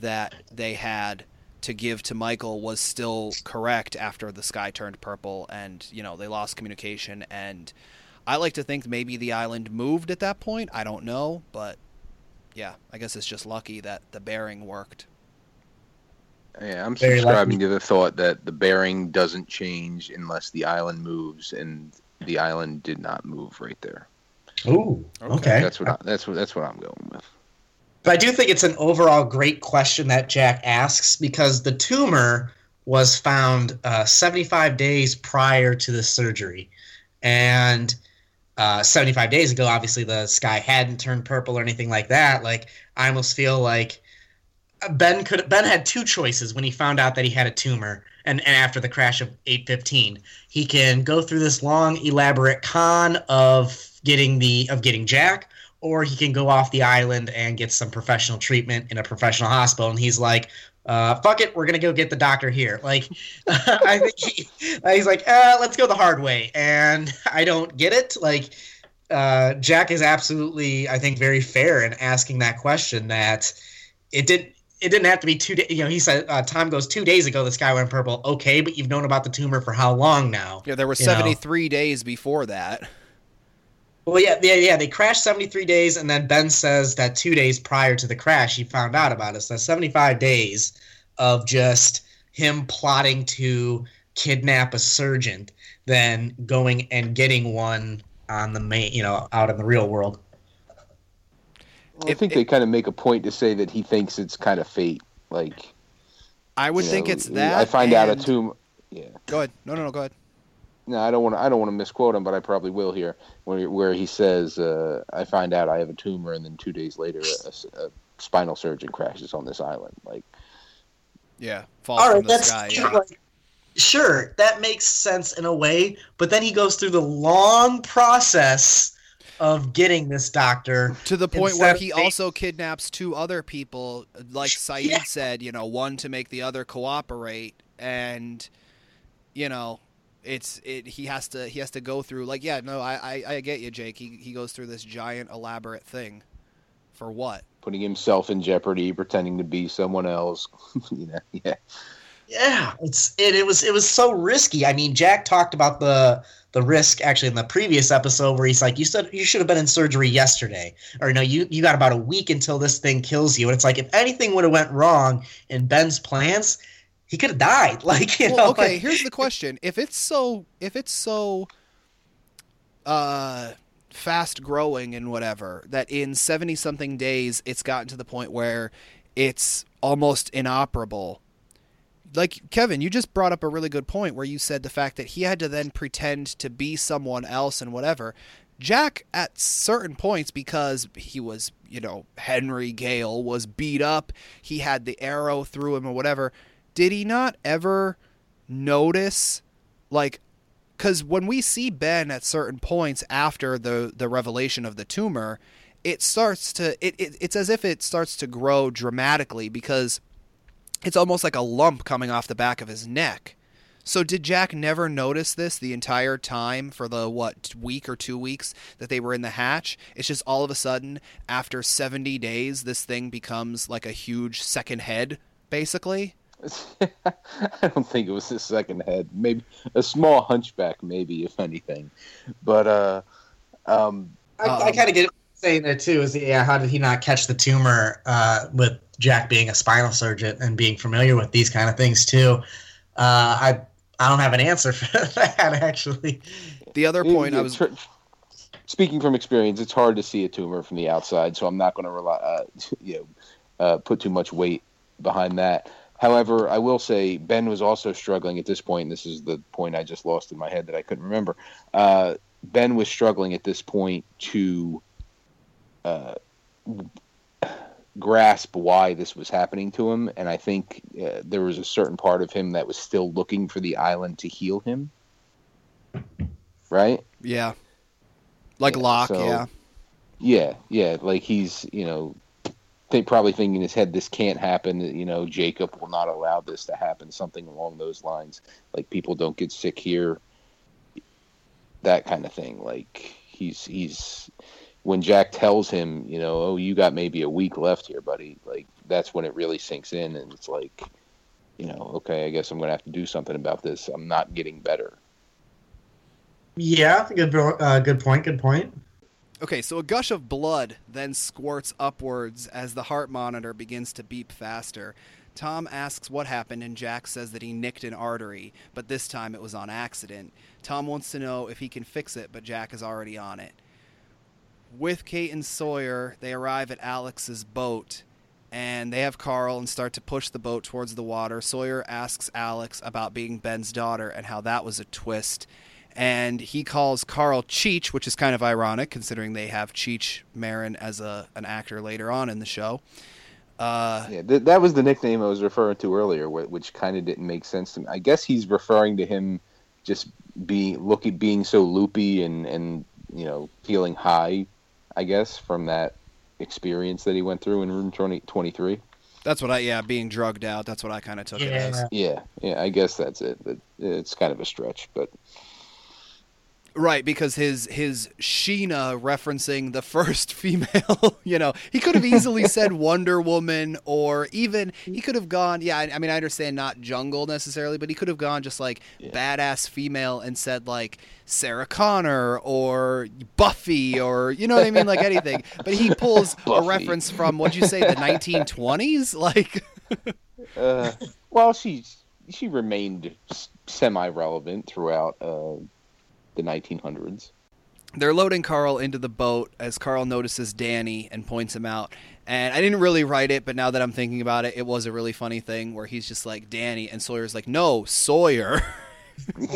that they had to give to Michael was still correct after the sky turned purple and you know they lost communication and I like to think maybe the island moved at that point. I don't know, but yeah, I guess it's just lucky that the bearing worked. Yeah, I'm Very subscribing lucky. to the thought that the bearing doesn't change unless the island moves, and the island did not move right there. Ooh, Okay. okay. That's what I, that's what that's what I'm going with. But I do think it's an overall great question that Jack asks because the tumor was found uh, 75 days prior to the surgery. And uh, 75 days ago, obviously, the sky hadn't turned purple or anything like that. Like, I almost feel like Ben could Ben had two choices when he found out that he had a tumor and, and after the crash of 815 he can go through this long elaborate con of getting the of getting Jack or he can go off the island and get some professional treatment in a professional hospital and he's like uh, fuck it, we're gonna go get the doctor here. Like, I think he, he's like, uh, let's go the hard way, and I don't get it. Like, uh, Jack is absolutely, I think, very fair in asking that question. That it did, it didn't have to be two days. You know, he said uh, time goes two days ago. The sky went purple. Okay, but you've known about the tumor for how long now? Yeah, there were know. 73 days before that. Well, yeah, yeah, yeah. They crashed 73 days, and then Ben says that two days prior to the crash, he found out about it. So 75 days of just him plotting to kidnap a surgeon, then going and getting one on the main, you know, out in the real world. I If- think they kind of make a point to say that he thinks it's kind of fate. Like I would you think know, it's that. I find out a and- tumor. Yeah. Go ahead. No, no, no. Go ahead. No, I don't want to. I don't want to misquote him, but I probably will here. Where where he says, uh, "I find out I have a tumor, and then two days later, a, a spinal surgeon crashes on this island." Like, Yeah, falls All from the that's sky. you Yeah. like, sure that makes sense in a way, but then he goes through the long process of getting this doctor. To the point where he of- also kidnaps two other people, like Sayid Yeah. said, you know, one to make the other cooperate, and you know, it's it. He has to he has to go through like yeah, no, I I, I get you, Jake. He he goes through this giant elaborate thing, for what? putting himself in jeopardy, pretending to be someone else. you know, yeah. Yeah, it's it, it was it was so risky. I mean, Jack talked about the the risk actually in the previous episode where he's like, "You said you should have been in surgery yesterday, or no, you you got about a week until this thing kills you." And it's like if anything would have went wrong in Ben's plans, he could have died. Like you well, know, okay. like- here's the question: If it's so, if it's so, uh, fast growing and whatever, that in seventy something days it's gotten to the point where it's almost inoperable. Like Kevin, you just brought up a really good point where you said the fact that he had to then pretend to be someone else and whatever. Jack, at certain points, because he was, you know, Henry Gale was beat up, he had the arrow through him or whatever. Did he not ever notice, like, because when we see Ben at certain points after the the revelation of the tumor, it starts to it, it it's as if it starts to grow dramatically because it's almost like a lump coming off the back of his neck. So did Jack never notice this the entire time for the what week or two weeks that they were in the hatch? It's just all of a sudden after 70 days this thing becomes like a huge second head basically. I don't think it was his second head. Maybe a small hunchback, maybe if anything. But uh, um, I, I kind of get what you're saying there too. Is yeah, how did he not catch the tumor uh, with Jack being a spinal surgeon and being familiar with these kind of things too? Uh, I I don't have an answer for that actually. The other point I was tr- speaking from experience. It's hard to see a tumor from the outside, so I'm not going to rely, uh, you know, uh, put too much weight behind that. However, I will say Ben was also struggling at this point. And this is the point I just lost in my head that I couldn't remember. Uh, ben was struggling at this point to uh, grasp why this was happening to him, and I think uh, there was a certain part of him that was still looking for the island to heal him. Right? Yeah. Like Yeah, Locke, so- yeah. Yeah, yeah. Like he's, you know, think probably thinking in his head, this can't happen. You know, Jacob will not allow this to happen. Something along those lines. Like people don't get sick here. That kind of thing. Like he's he's when Jack tells him, you know, oh, you got maybe a week left here, buddy. Like that's when it really sinks in, and it's like, you know, okay, I guess I'm gonna have to do something about this. I'm not getting better. Yeah, good uh, good point. Good point. Okay, so a gush of blood then squirts upwards as the heart monitor begins to beep faster. Tom asks what happened, and Jack says that he nicked an artery, but this time it was on accident. Tom wants to know if he can fix it, but Jack is already on it. With Kate and Sawyer, they arrive at Alex's boat, and they have Carl and start to push the boat towards the water. Sawyer asks Alex about being Ben's daughter and how that was a twist and he calls Carl Cheech, which is kind of ironic considering they have Cheech Marin as a an actor later on in the show. Uh, Yeah, th- that was the nickname I was referring to earlier, wh- which kind of didn't make sense to me. I guess he's referring to him just being looking being so loopy and and you know feeling high. I guess from that experience that he went through in room 20, 23. that's what I yeah, being drugged out. That's what I kind of took it as. Yeah, yeah, I guess that's it. It's kind of a stretch, but Right, because his his Sheena referencing the first female, you know, he could have easily said Wonder Woman or even he could have gone, yeah, I, I mean I understand not jungle necessarily, but he could have gone just like Yeah. badass female and said like Sarah Connor or Buffy or you know what I mean, like anything. But he pulls a reference from what'd you say, the nineteen twenties? Like uh, well, she she remained semi relevant throughout uh, the 1900s. They're loading Carl into the boat as Carl notices Danny and points him out. And I didn't really write it, but now that I'm thinking about it, it was a really funny thing where he's just like Danny, and Sawyer's like, "No, Sawyer."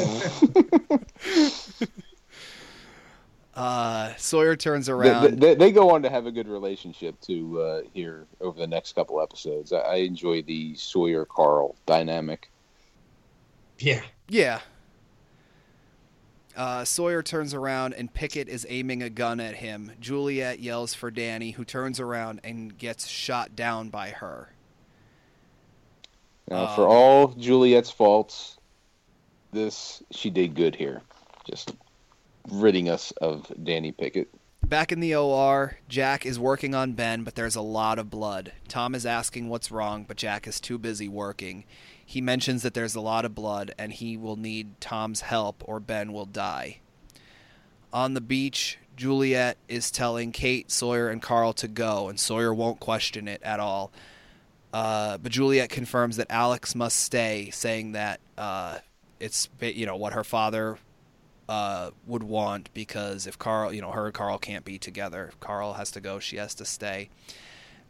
uh, Sawyer turns They, around. they, they go on to have a good relationship too uh, here over the next couple episodes. I, I enjoy the Sawyer Carl dynamic. Yeah. Yeah. Uh, Sawyer turns around and Pickett is aiming a gun at him. Juliet yells for Danny, who turns around and gets shot down by her. Now, for Um, all Juliet's faults, this she did good here, just ridding us of Danny Pickett. Back in the OR, Jack is working on Ben, but there's a lot of blood. Tom is asking what's wrong, but Jack is too busy working. He mentions that there's a lot of blood and he will need Tom's help or Ben will die. On the beach, Juliet is telling Kate, Sawyer, and Carl to go, and Sawyer won't question it at all. Uh, but Juliet confirms that Alex must stay, saying that uh, it's you know what her father uh, would want because if Carl, you know, her and Carl can't be together. Carl has to go, she has to stay.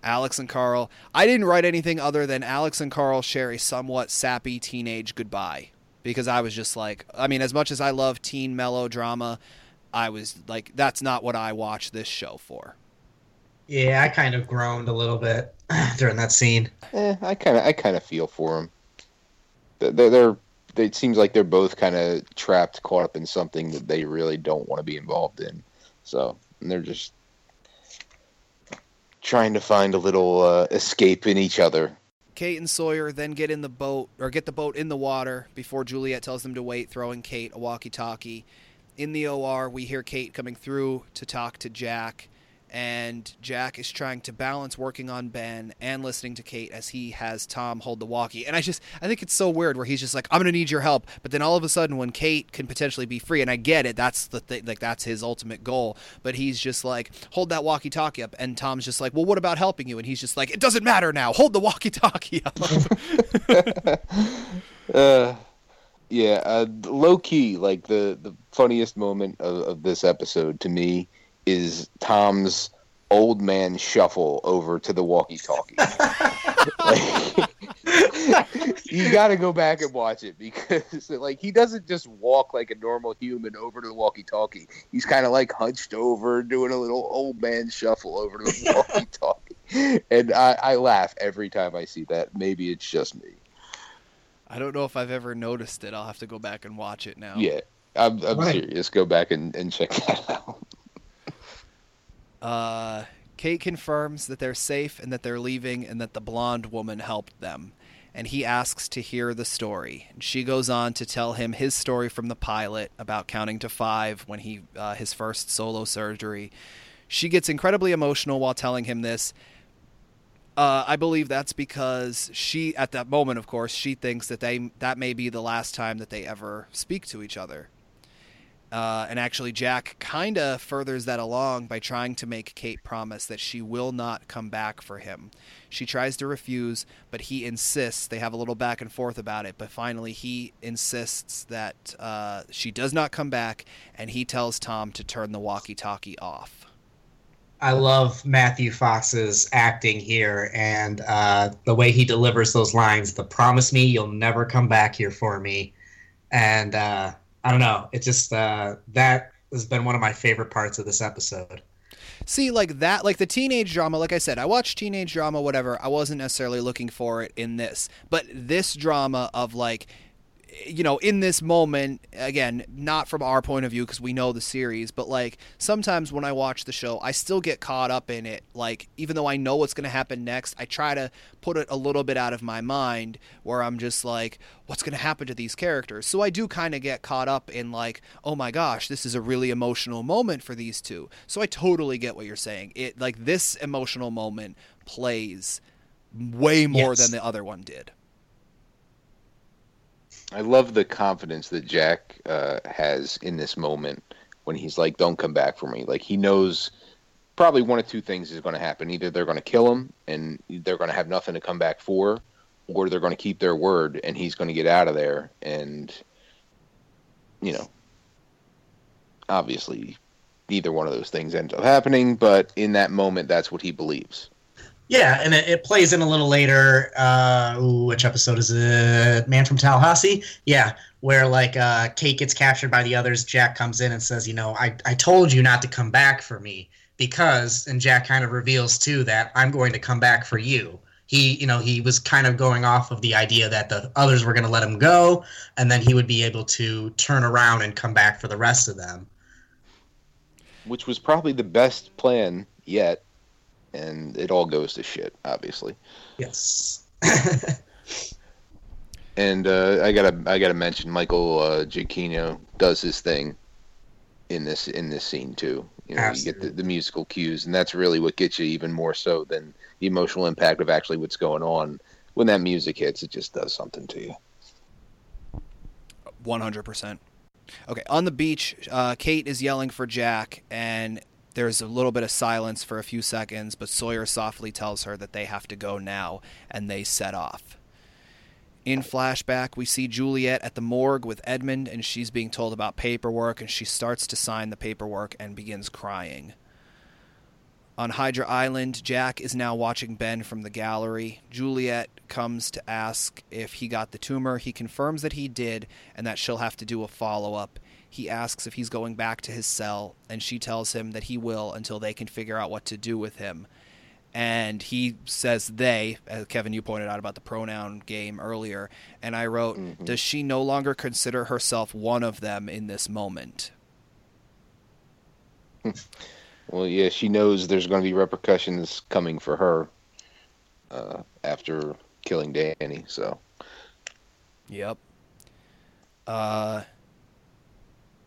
Alex and Carl. I didn't write anything other than Alex and Carl share a somewhat sappy teenage goodbye because I was just like, I mean, as much as I love teen melodrama, I was like, that's not what I watch this show for. Yeah, I kind of groaned a little bit during that scene. Eh, I kind of I kind of feel for them. They're, they're they it seems like they're both kind of trapped, caught up in something that they really don't want to be involved in. So and they're just trying to find a little uh, escape in each other. Kate and Sawyer then get in the boat or get the boat in the water before Juliet tells them to wait, throwing Kate a walkie-talkie. In the OR, we hear Kate coming through to talk to Jack, and Jack is trying to balance working on Ben and listening to Kate as he has Tom hold the walkie. And I just I think it's so weird where he's just like, "I'm going to need your help," but then all of a sudden when Kate can potentially be free, and I get it, that's the thing, like that's his ultimate goal, but he's just like, "Hold that walkie-talkie up," and Tom's just like, "Well, what about helping you?" And he's just like, "It doesn't matter now. Hold the walkie-talkie up." Uh, yeah, uh, low key, like the the funniest moment of, of this episode to me is Tom's old man shuffle over to the walkie-talkie. like, you got to go back and watch it because like he doesn't just walk like a normal human over to the walkie-talkie. He's kind of like hunched over, doing a little old man shuffle over to the walkie-talkie, and I, I laugh every time I see that. Maybe it's just me. I don't know if I've ever noticed it. I'll have to go back and watch it now. Yeah, I'm, I'm Right. serious. Go back and, and check that out. Uh, Kate confirms that they're safe and that they're leaving and that the blonde woman helped them. And he asks to hear the story. And she goes on to tell him his story from the pilot about counting to five when he uh, his first solo surgery. She gets incredibly emotional while telling him this. Uh, I believe that's because she, at that moment, of course, she thinks that they that may be the last time that they ever speak to each other. Uh, and actually, Jack kind of furthers that along by trying to make Kate promise that she will not come back for him. She tries to refuse, but he insists. They have a little back and forth about it, but finally, he insists that uh, she does not come back, and he tells Tom to turn the walkie talkie off. I love Matthew Fox's acting here and uh, the way he delivers those lines. The promise me you'll never come back here for me, and uh, I don't know. It just uh, that has been one of my favorite parts of this episode. See, like that, like the teenage drama, like I said, I watched teenage drama, whatever. I wasn't necessarily looking for it in this. But this drama of like, you know, in this moment, again, not from our point of view because we know the series, but like sometimes when I watch the show, I still get caught up in it. Like, even though I know what's going to happen next, I try to put it a little bit out of my mind where I'm just like, what's going to happen to these characters? So I do kind of get caught up in like, oh my gosh, this is a really emotional moment for these two. So I totally get what you're saying. It like this emotional moment plays way more Yes. than the other one did. I love the confidence that Jack uh, has in this moment when he's like, "Don't come back for me." Like he knows probably one of two things is going to happen: either they're going to kill him and they're going to have nothing to come back for, or they're going to keep their word and he's going to get out of there. And you know, obviously, neither one of those things ends up happening. But in that moment, that's what he believes. Yeah, and it, it plays in a little later. Uh, ooh, which episode is it? Man from Tallahassee. Yeah, where like uh, Kate gets captured by the others. Jack comes in and says, "You know, I I told you not to come back for me because," and Jack kind of reveals too that I'm going to come back for you. He, you know, he was kind of going off of the idea that the others were going to let him go, and then he would be able to turn around and come back for the rest of them. Which was probably the best plan yet, and it all goes to shit, obviously. Yes. And uh, I gotta I gotta mention Michael uh, Giacchino does his thing in this in this scene too. You know, you get the, the musical cues, and that's really what gets you even more so than the emotional impact of actually what's going on. When that music hits, it just does something to you. 100%. Okay, on the beach, uh, Kate is yelling for Jack, and there's a little bit of silence for a few seconds, but Sawyer softly tells her that they have to go now, and they set off. In flashback, we see Juliet at the morgue with Edmund, and she's being told about paperwork, and she starts to sign the paperwork and begins crying. On Hydra Island, Jack is now watching Ben from the gallery. Juliet comes to ask if he got the tumor. He confirms that he did and that she'll have to do a follow up. He asks if he's going back to his cell, and she tells him that he will until they can figure out what to do with him. And he says they, as Kevin, you pointed out about the pronoun game earlier, and I wrote, Does she no longer consider herself one of them in this moment? Well, yeah, she knows there's going to be repercussions coming for her uh, after killing Danny. So Yep. Uh,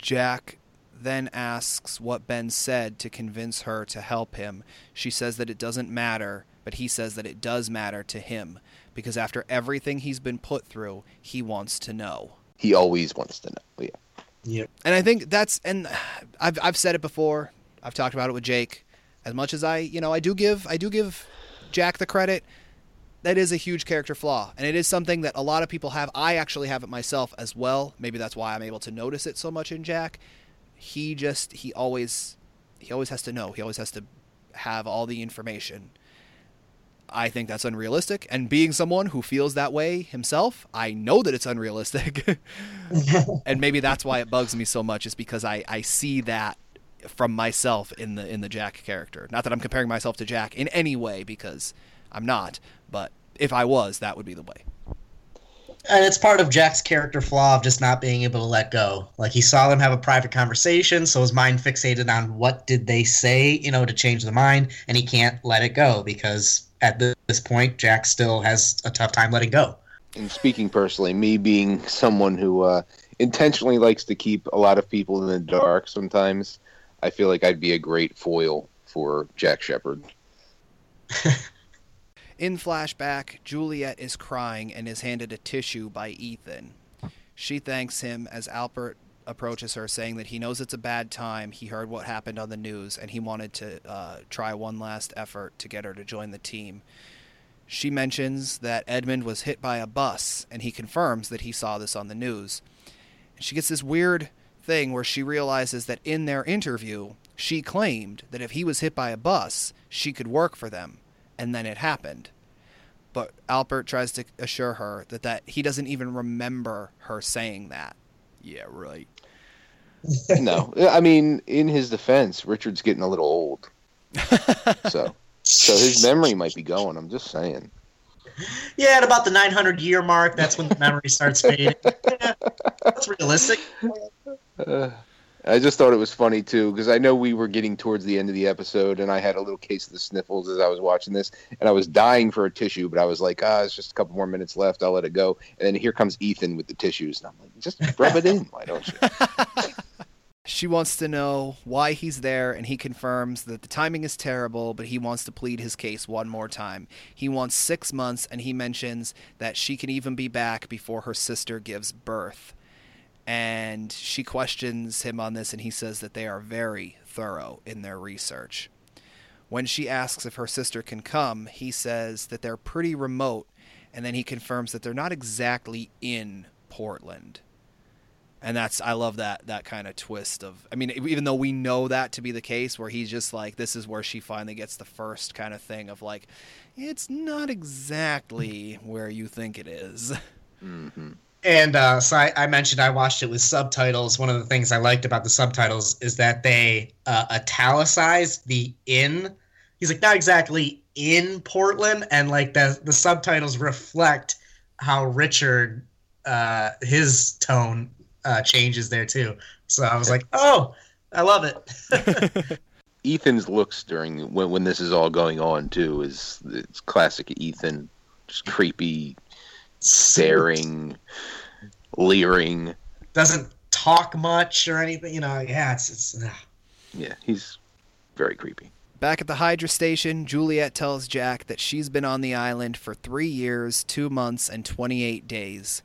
Jack then asks what Ben said to convince her to help him. She says that it doesn't matter, but he says that it does matter to him because after everything he's been put through, he wants to know. he always wants to know. Yeah. Yep. And I think that's and I've I've said it before. I've talked about it with Jake. As much as I, you know, I do give I do give Jack the credit. That is a huge character flaw, and it is something that a lot of people have. I actually have it myself as well. Maybe that's why I'm able to notice it so much in Jack. He just he always he always has to know. He always has to have all the information. I think that's unrealistic. And being someone who feels that way himself, I know that it's unrealistic. and maybe that's why it bugs me so much, is because I, I see that from myself in the in the Jack character. Not that I'm comparing myself to Jack in any way, because I'm not, but if I was, that would be the way. And it's part of Jack's character flaw of just not being able to let go. Like he saw them have a private conversation, so his mind fixated on what did they say, you know, to change the mind, and he can't let it go because at this point, Jack still has a tough time letting go. And speaking personally, me being someone who uh, intentionally likes to keep a lot of people in the dark sometimes, I feel like I'd be a great foil for Jack Shephard. in flashback, Juliet is crying and is handed a tissue by Ethan. She thanks him as Alpert approaches her, saying that he knows it's a bad time. He heard what happened on the news, and he wanted to uh, try one last effort to get her to join the team. She mentions that Edmund was hit by a bus, and he confirms that he saw this on the news. She gets this weird thing where she realizes that in their interview, she claimed that if he was hit by a bus, she could work for them, and then it happened. But Alpert tries to assure her that, that he doesn't even remember her saying that. Yeah, right. no, I mean, in his defense, Richard's getting a little old, so so his memory might be going. I'm just saying. Yeah, at about the 900 year mark, that's when the memory starts fading. Yeah, that's realistic. Uh, I just thought it was funny too because I know we were getting towards the end of the episode, and I had a little case of the sniffles as I was watching this, and I was dying for a tissue, but I was like, ah, it's just a couple more minutes left. I'll let it go. And then here comes Ethan with the tissues, and I'm like, just rub it in, why don't you? She wants to know why he's there, and he confirms that the timing is terrible, but he wants to plead his case one more time. He wants six months, and he mentions that she can even be back before her sister gives birth and she questions him on this, and he says that they are very thorough in their research. When she asks if her sister can come, he says that they're pretty remote, and then he confirms that they're not exactly in Portland. And that's I love that that kind of twist of I mean even though we know that to be the case where he's just like this is where she finally gets the first kind of thing of like it's not exactly where you think it is. Mm-hmm. And uh, so I, I, mentioned I watched it with subtitles. One of the things I liked about the subtitles is that they uh, italicized the "in." He's like not exactly in Portland, and like the the subtitles reflect how Richard uh, his tone uh, changes there too. So I was like, oh, I love it. Ethan's looks during when when this is all going on too is it's classic Ethan, just creepy staring, leering. Doesn't talk much or anything. You know, yeah, it's, it's yeah, he's very creepy. Back at the Hydra station, Juliet tells Jack that she's been on the island for three years, two months, and 28 days.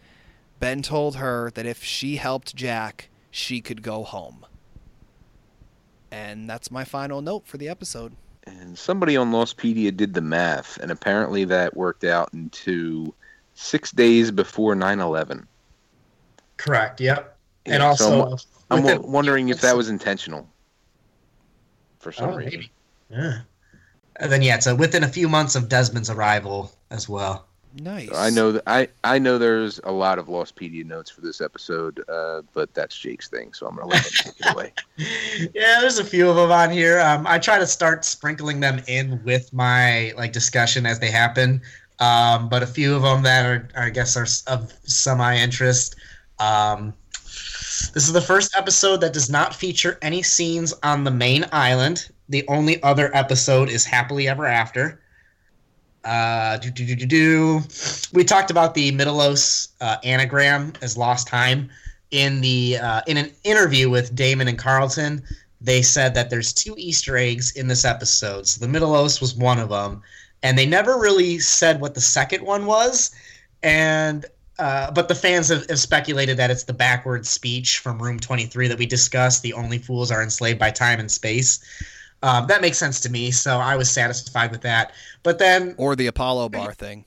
Ben told her that if she helped Jack, she could go home. And that's my final note for the episode. And somebody on Lostpedia did the math, and apparently that worked out into six days before 9-11. Correct. Yep. Yeah, and also, so I'm, I'm wondering if that was intentional for some oh, reason. Maybe. Yeah. And then yeah, so within a few months of Desmond's arrival as well. Nice. I know that I I know there's a lot of Lostpedia notes for this episode, uh, but that's Jake's thing, so I'm gonna let him take it away. Yeah, there's a few of them on here. Um, I try to start sprinkling them in with my like discussion as they happen um, but a few of them that are, I guess, are of semi interest. Um, this is the first episode that does not feature any scenes on the main island. The only other episode is Happily Ever After. Uh, do, do, do, do. We talked about the Mittelos uh, anagram as lost time in the uh, in an interview with Damon and Carlton. They said that there's two Easter eggs in this episode. So the Mittelos was one of them, and they never really said what the second one was. And uh, but the fans have, have, speculated that it's the backwards speech from Room 23 that we discussed. The only fools are enslaved by time and space. Um, that makes sense to me, so I was satisfied with that. But then, or the Apollo bar thing.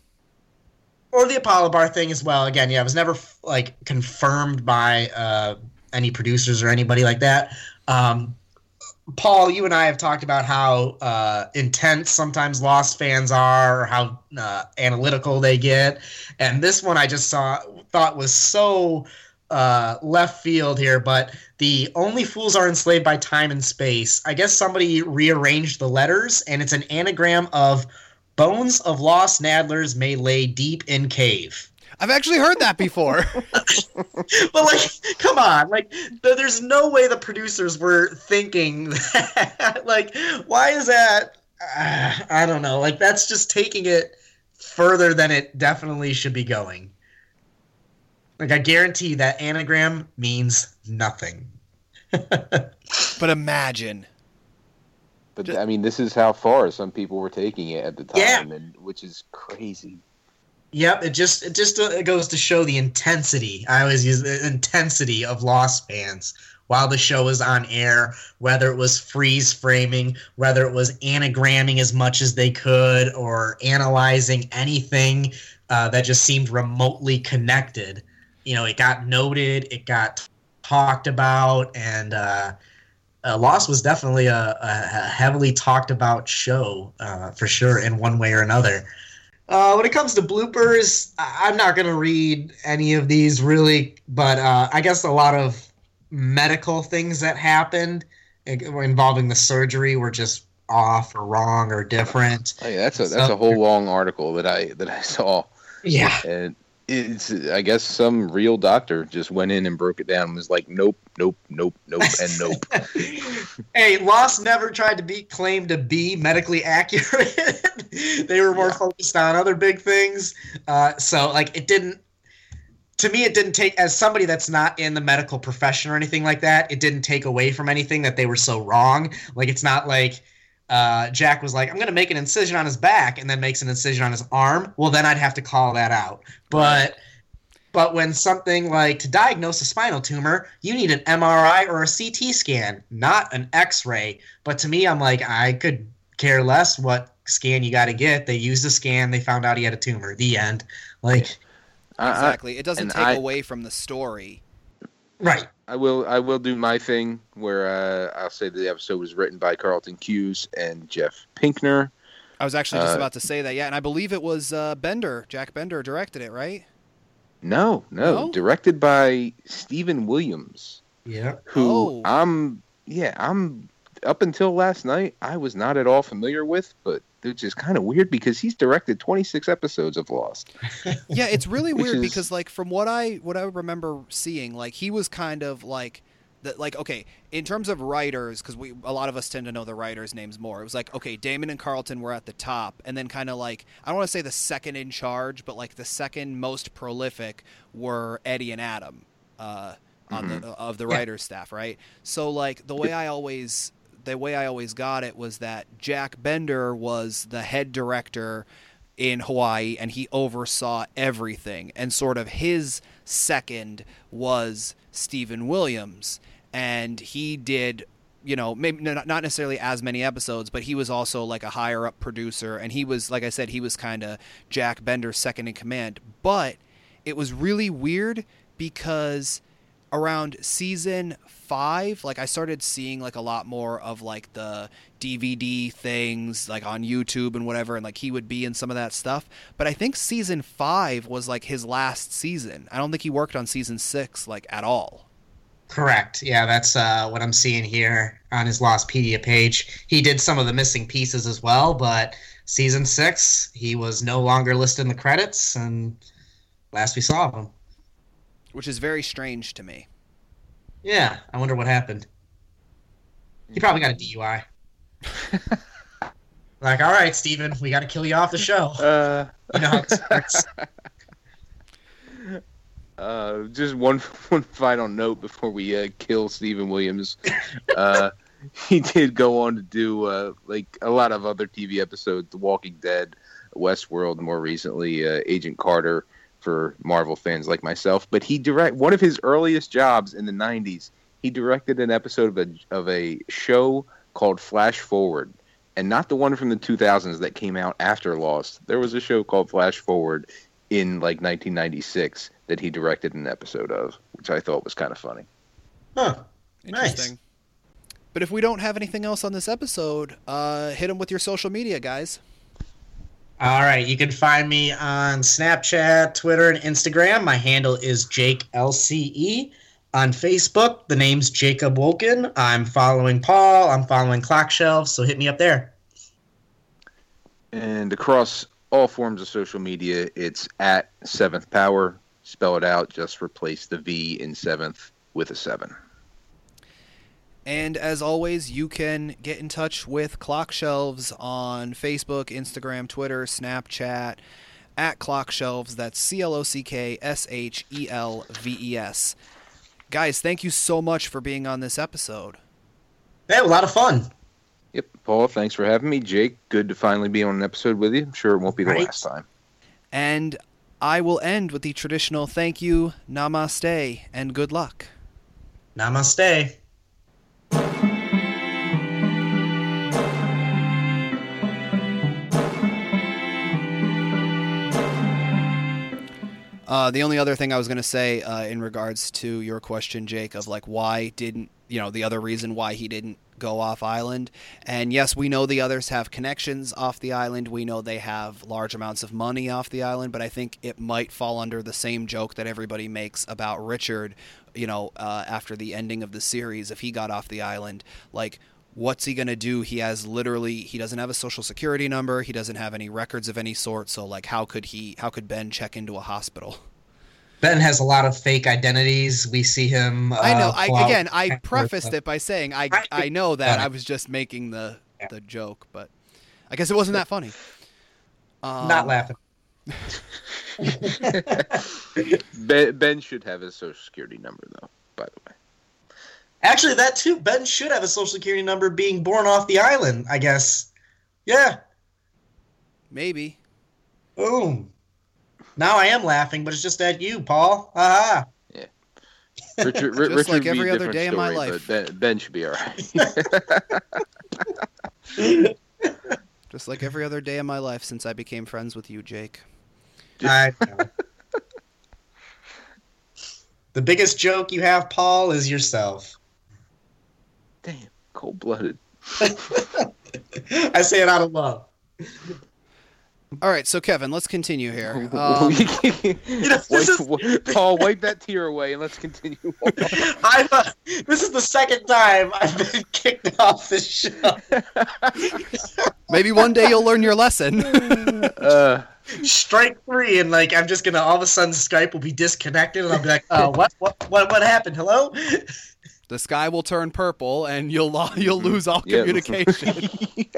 or the Apollo bar thing as well. Again, yeah, it was never like confirmed by uh, any producers or anybody like that. Um, Paul, you and I have talked about how uh, intense sometimes Lost fans are, or how uh, analytical they get, and this one I just saw thought was so uh, left field here. But the only fools are enslaved by time and space. I guess somebody rearranged the letters, and it's an anagram of bones of lost Nadlers may lay deep in cave. I've actually heard that before. but like, come on, like, there's no way the producers were thinking that. like, why is that? Uh, I don't know. Like, that's just taking it further than it definitely should be going. Like, I guarantee that anagram means nothing. but imagine. But I mean, this is how far some people were taking it at the time, yeah. and which is crazy. Yep, it just it just uh, it goes to show the intensity. I always use the intensity of Lost fans while the show was on air, whether it was freeze framing, whether it was anagramming as much as they could, or analyzing anything uh, that just seemed remotely connected. You know, it got noted, it got talked about, and uh, uh, Lost was definitely a, a, heavily talked about show uh, for sure in one way or another. Uh, when it comes to bloopers, I'm not going to read any of these really, but uh, I guess a lot of medical things that happened involving the surgery were just off or wrong or different. Oh, yeah, that's a that's so, a whole long article that I that I saw. Yeah, and it's I guess some real doctor just went in and broke it down and was like, nope, nope, nope, nope, and nope. hey, Lost never tried to be claimed to be medically accurate. they were more yeah. focused on other big things. Uh, so like it didn't to me it didn't take as somebody that's not in the medical profession or anything like that, it didn't take away from anything that they were so wrong. Like it's not like uh, Jack was like, I'm going to make an incision on his back and then makes an incision on his arm, well, then I'd have to call that out. But. But when something like to diagnose a spinal tumor, you need an MRI or a CT scan, not an X ray. But to me, I'm like, I could care less what scan you got to get. They used a scan, they found out he had a tumor. The end. Like, exactly. It doesn't take I, away from the story. Right. I will. I will do my thing where uh, I'll say the episode was written by Carlton Cuse and Jeff Pinkner. I was actually just uh, about to say that. Yeah, and I believe it was uh, Bender. Jack Bender directed it, right? No, no, no? directed by Steven Williams. Yeah. Who oh. I'm. Yeah, I'm. Up until last night, I was not at all familiar with, but which is kind of weird because he's directed 26 episodes of Lost. yeah, it's really weird is... because like from what I what I remember seeing, like he was kind of like that like okay in terms of writers because we a lot of us tend to know the writers names more it was like okay damon and carlton were at the top and then kind of like i don't want to say the second in charge but like the second most prolific were eddie and adam uh, on mm-hmm. the of the writers yeah. staff right so like the way i always the way I always got it was that Jack Bender was the head director in Hawaii and he oversaw everything. And sort of his second was Steven Williams. And he did, you know, maybe not necessarily as many episodes, but he was also like a higher up producer. And he was, like I said, he was kind of Jack Bender's second in command. But it was really weird because around season five, like I started seeing like a lot more of like the DVD things like on YouTube and whatever, and like he would be in some of that stuff. But I think season five was like his last season. I don't think he worked on season six like at all. Correct. Yeah, that's uh, what I'm seeing here on his Lostpedia page. He did some of the missing pieces as well, but season six, he was no longer listed in the credits, and last we saw of him which is very strange to me. Yeah, I wonder what happened. He probably got a DUI. like, all right, Steven, we got to kill you off the show. Uh, you know how this works. Uh, just one one final note before we uh, kill Steven Williams. Uh, he did go on to do uh, like a lot of other TV episodes, The Walking Dead, Westworld, more recently uh, Agent Carter for Marvel fans like myself. But he direct one of his earliest jobs in the '90s. He directed an episode of a of a show called Flash Forward, and not the one from the 2000s that came out after Lost. There was a show called Flash Forward, in like 1996 that he directed an episode of, which I thought was kind of funny. Huh. Interesting. But if we don't have anything else on this episode, uh, hit them with your social media, guys. All right, you can find me on Snapchat, Twitter, and Instagram. My handle is Jake LCE. On Facebook, the name's Jacob Woken. I'm following Paul. I'm following Clock Shelf, so hit me up there. And across all forms of social media, it's at Seventh Power. Spell it out. Just replace the V in seventh with a seven. And as always, you can get in touch with Clock Shelves on Facebook, Instagram, Twitter, Snapchat, at Clock Shelves. That's C L O C K S H E L V E S. Guys, thank you so much for being on this episode. Yeah, a lot of fun. Yep, Paul, thanks for having me. Jake, good to finally be on an episode with you. I'm sure it won't be the Right. last time. And I will end with the traditional thank you, namaste, and good luck. Namaste. Uh, the only other thing I was going to say uh, in regards to your question, Jake, of like why didn't you know the other reason why he didn't go off island? And yes, we know the others have connections off the island. We know they have large amounts of money off the island, but I think it might fall under the same joke that everybody makes about Richard. You know, uh, after the ending of the series, if he got off the island, like what's he going to do he has literally he doesn't have a social security number he doesn't have any records of any sort so like how could he how could ben check into a hospital Ben has a lot of fake identities. We see him. Uh, i know i again i prefaced it by saying i I- i know that i was just making the Yeah. the joke but i guess it wasn't that funny um, Not laughing. Ben, ben should have his social security number, though, by the way. Actually, that too. Ben should have a social security number being born off the island, I guess. Yeah. maybe Boom. Now I am laughing, but it's just at you, Paul. Aha. Richard, Ri- Just Richard like would be a every other different day of my life. but Ben, ben should be all right. just like every other day of my life since i became friends with you jake I know. the biggest joke you have, Paul, is yourself. Damn, cold blooded. I say it out of love. all right so kevin let's continue here um, You know, this is, Paul, wipe that tear away and let's continue. I'm, uh, this is the second time I've been kicked off this show. maybe one day you'll learn your lesson uh, Strike three, and like I'm just gonna all of a sudden Skype will be disconnected, and I'll be like, "Uh, what, what, what, what happened? Hello?" The sky will turn purple and you'll lo- you'll lose all yeah. communication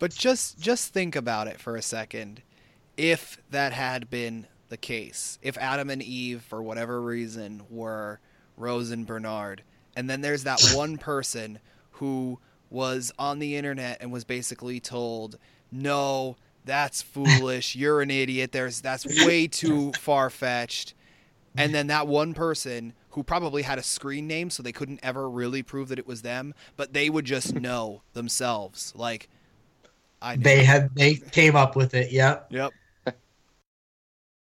But just just think about it for a second. If that had been the case, if Adam and Eve, for whatever reason, were Rose and Bernard, and then there's that one person who was on the internet and was basically told, "No, that's foolish. You're an idiot. There's that's way too far fetched." And mm-hmm. then that one person who probably had a screen name, so they couldn't ever really prove that it was them, but they would just know themselves, like. I. They had they came up with it. Yep. Yep.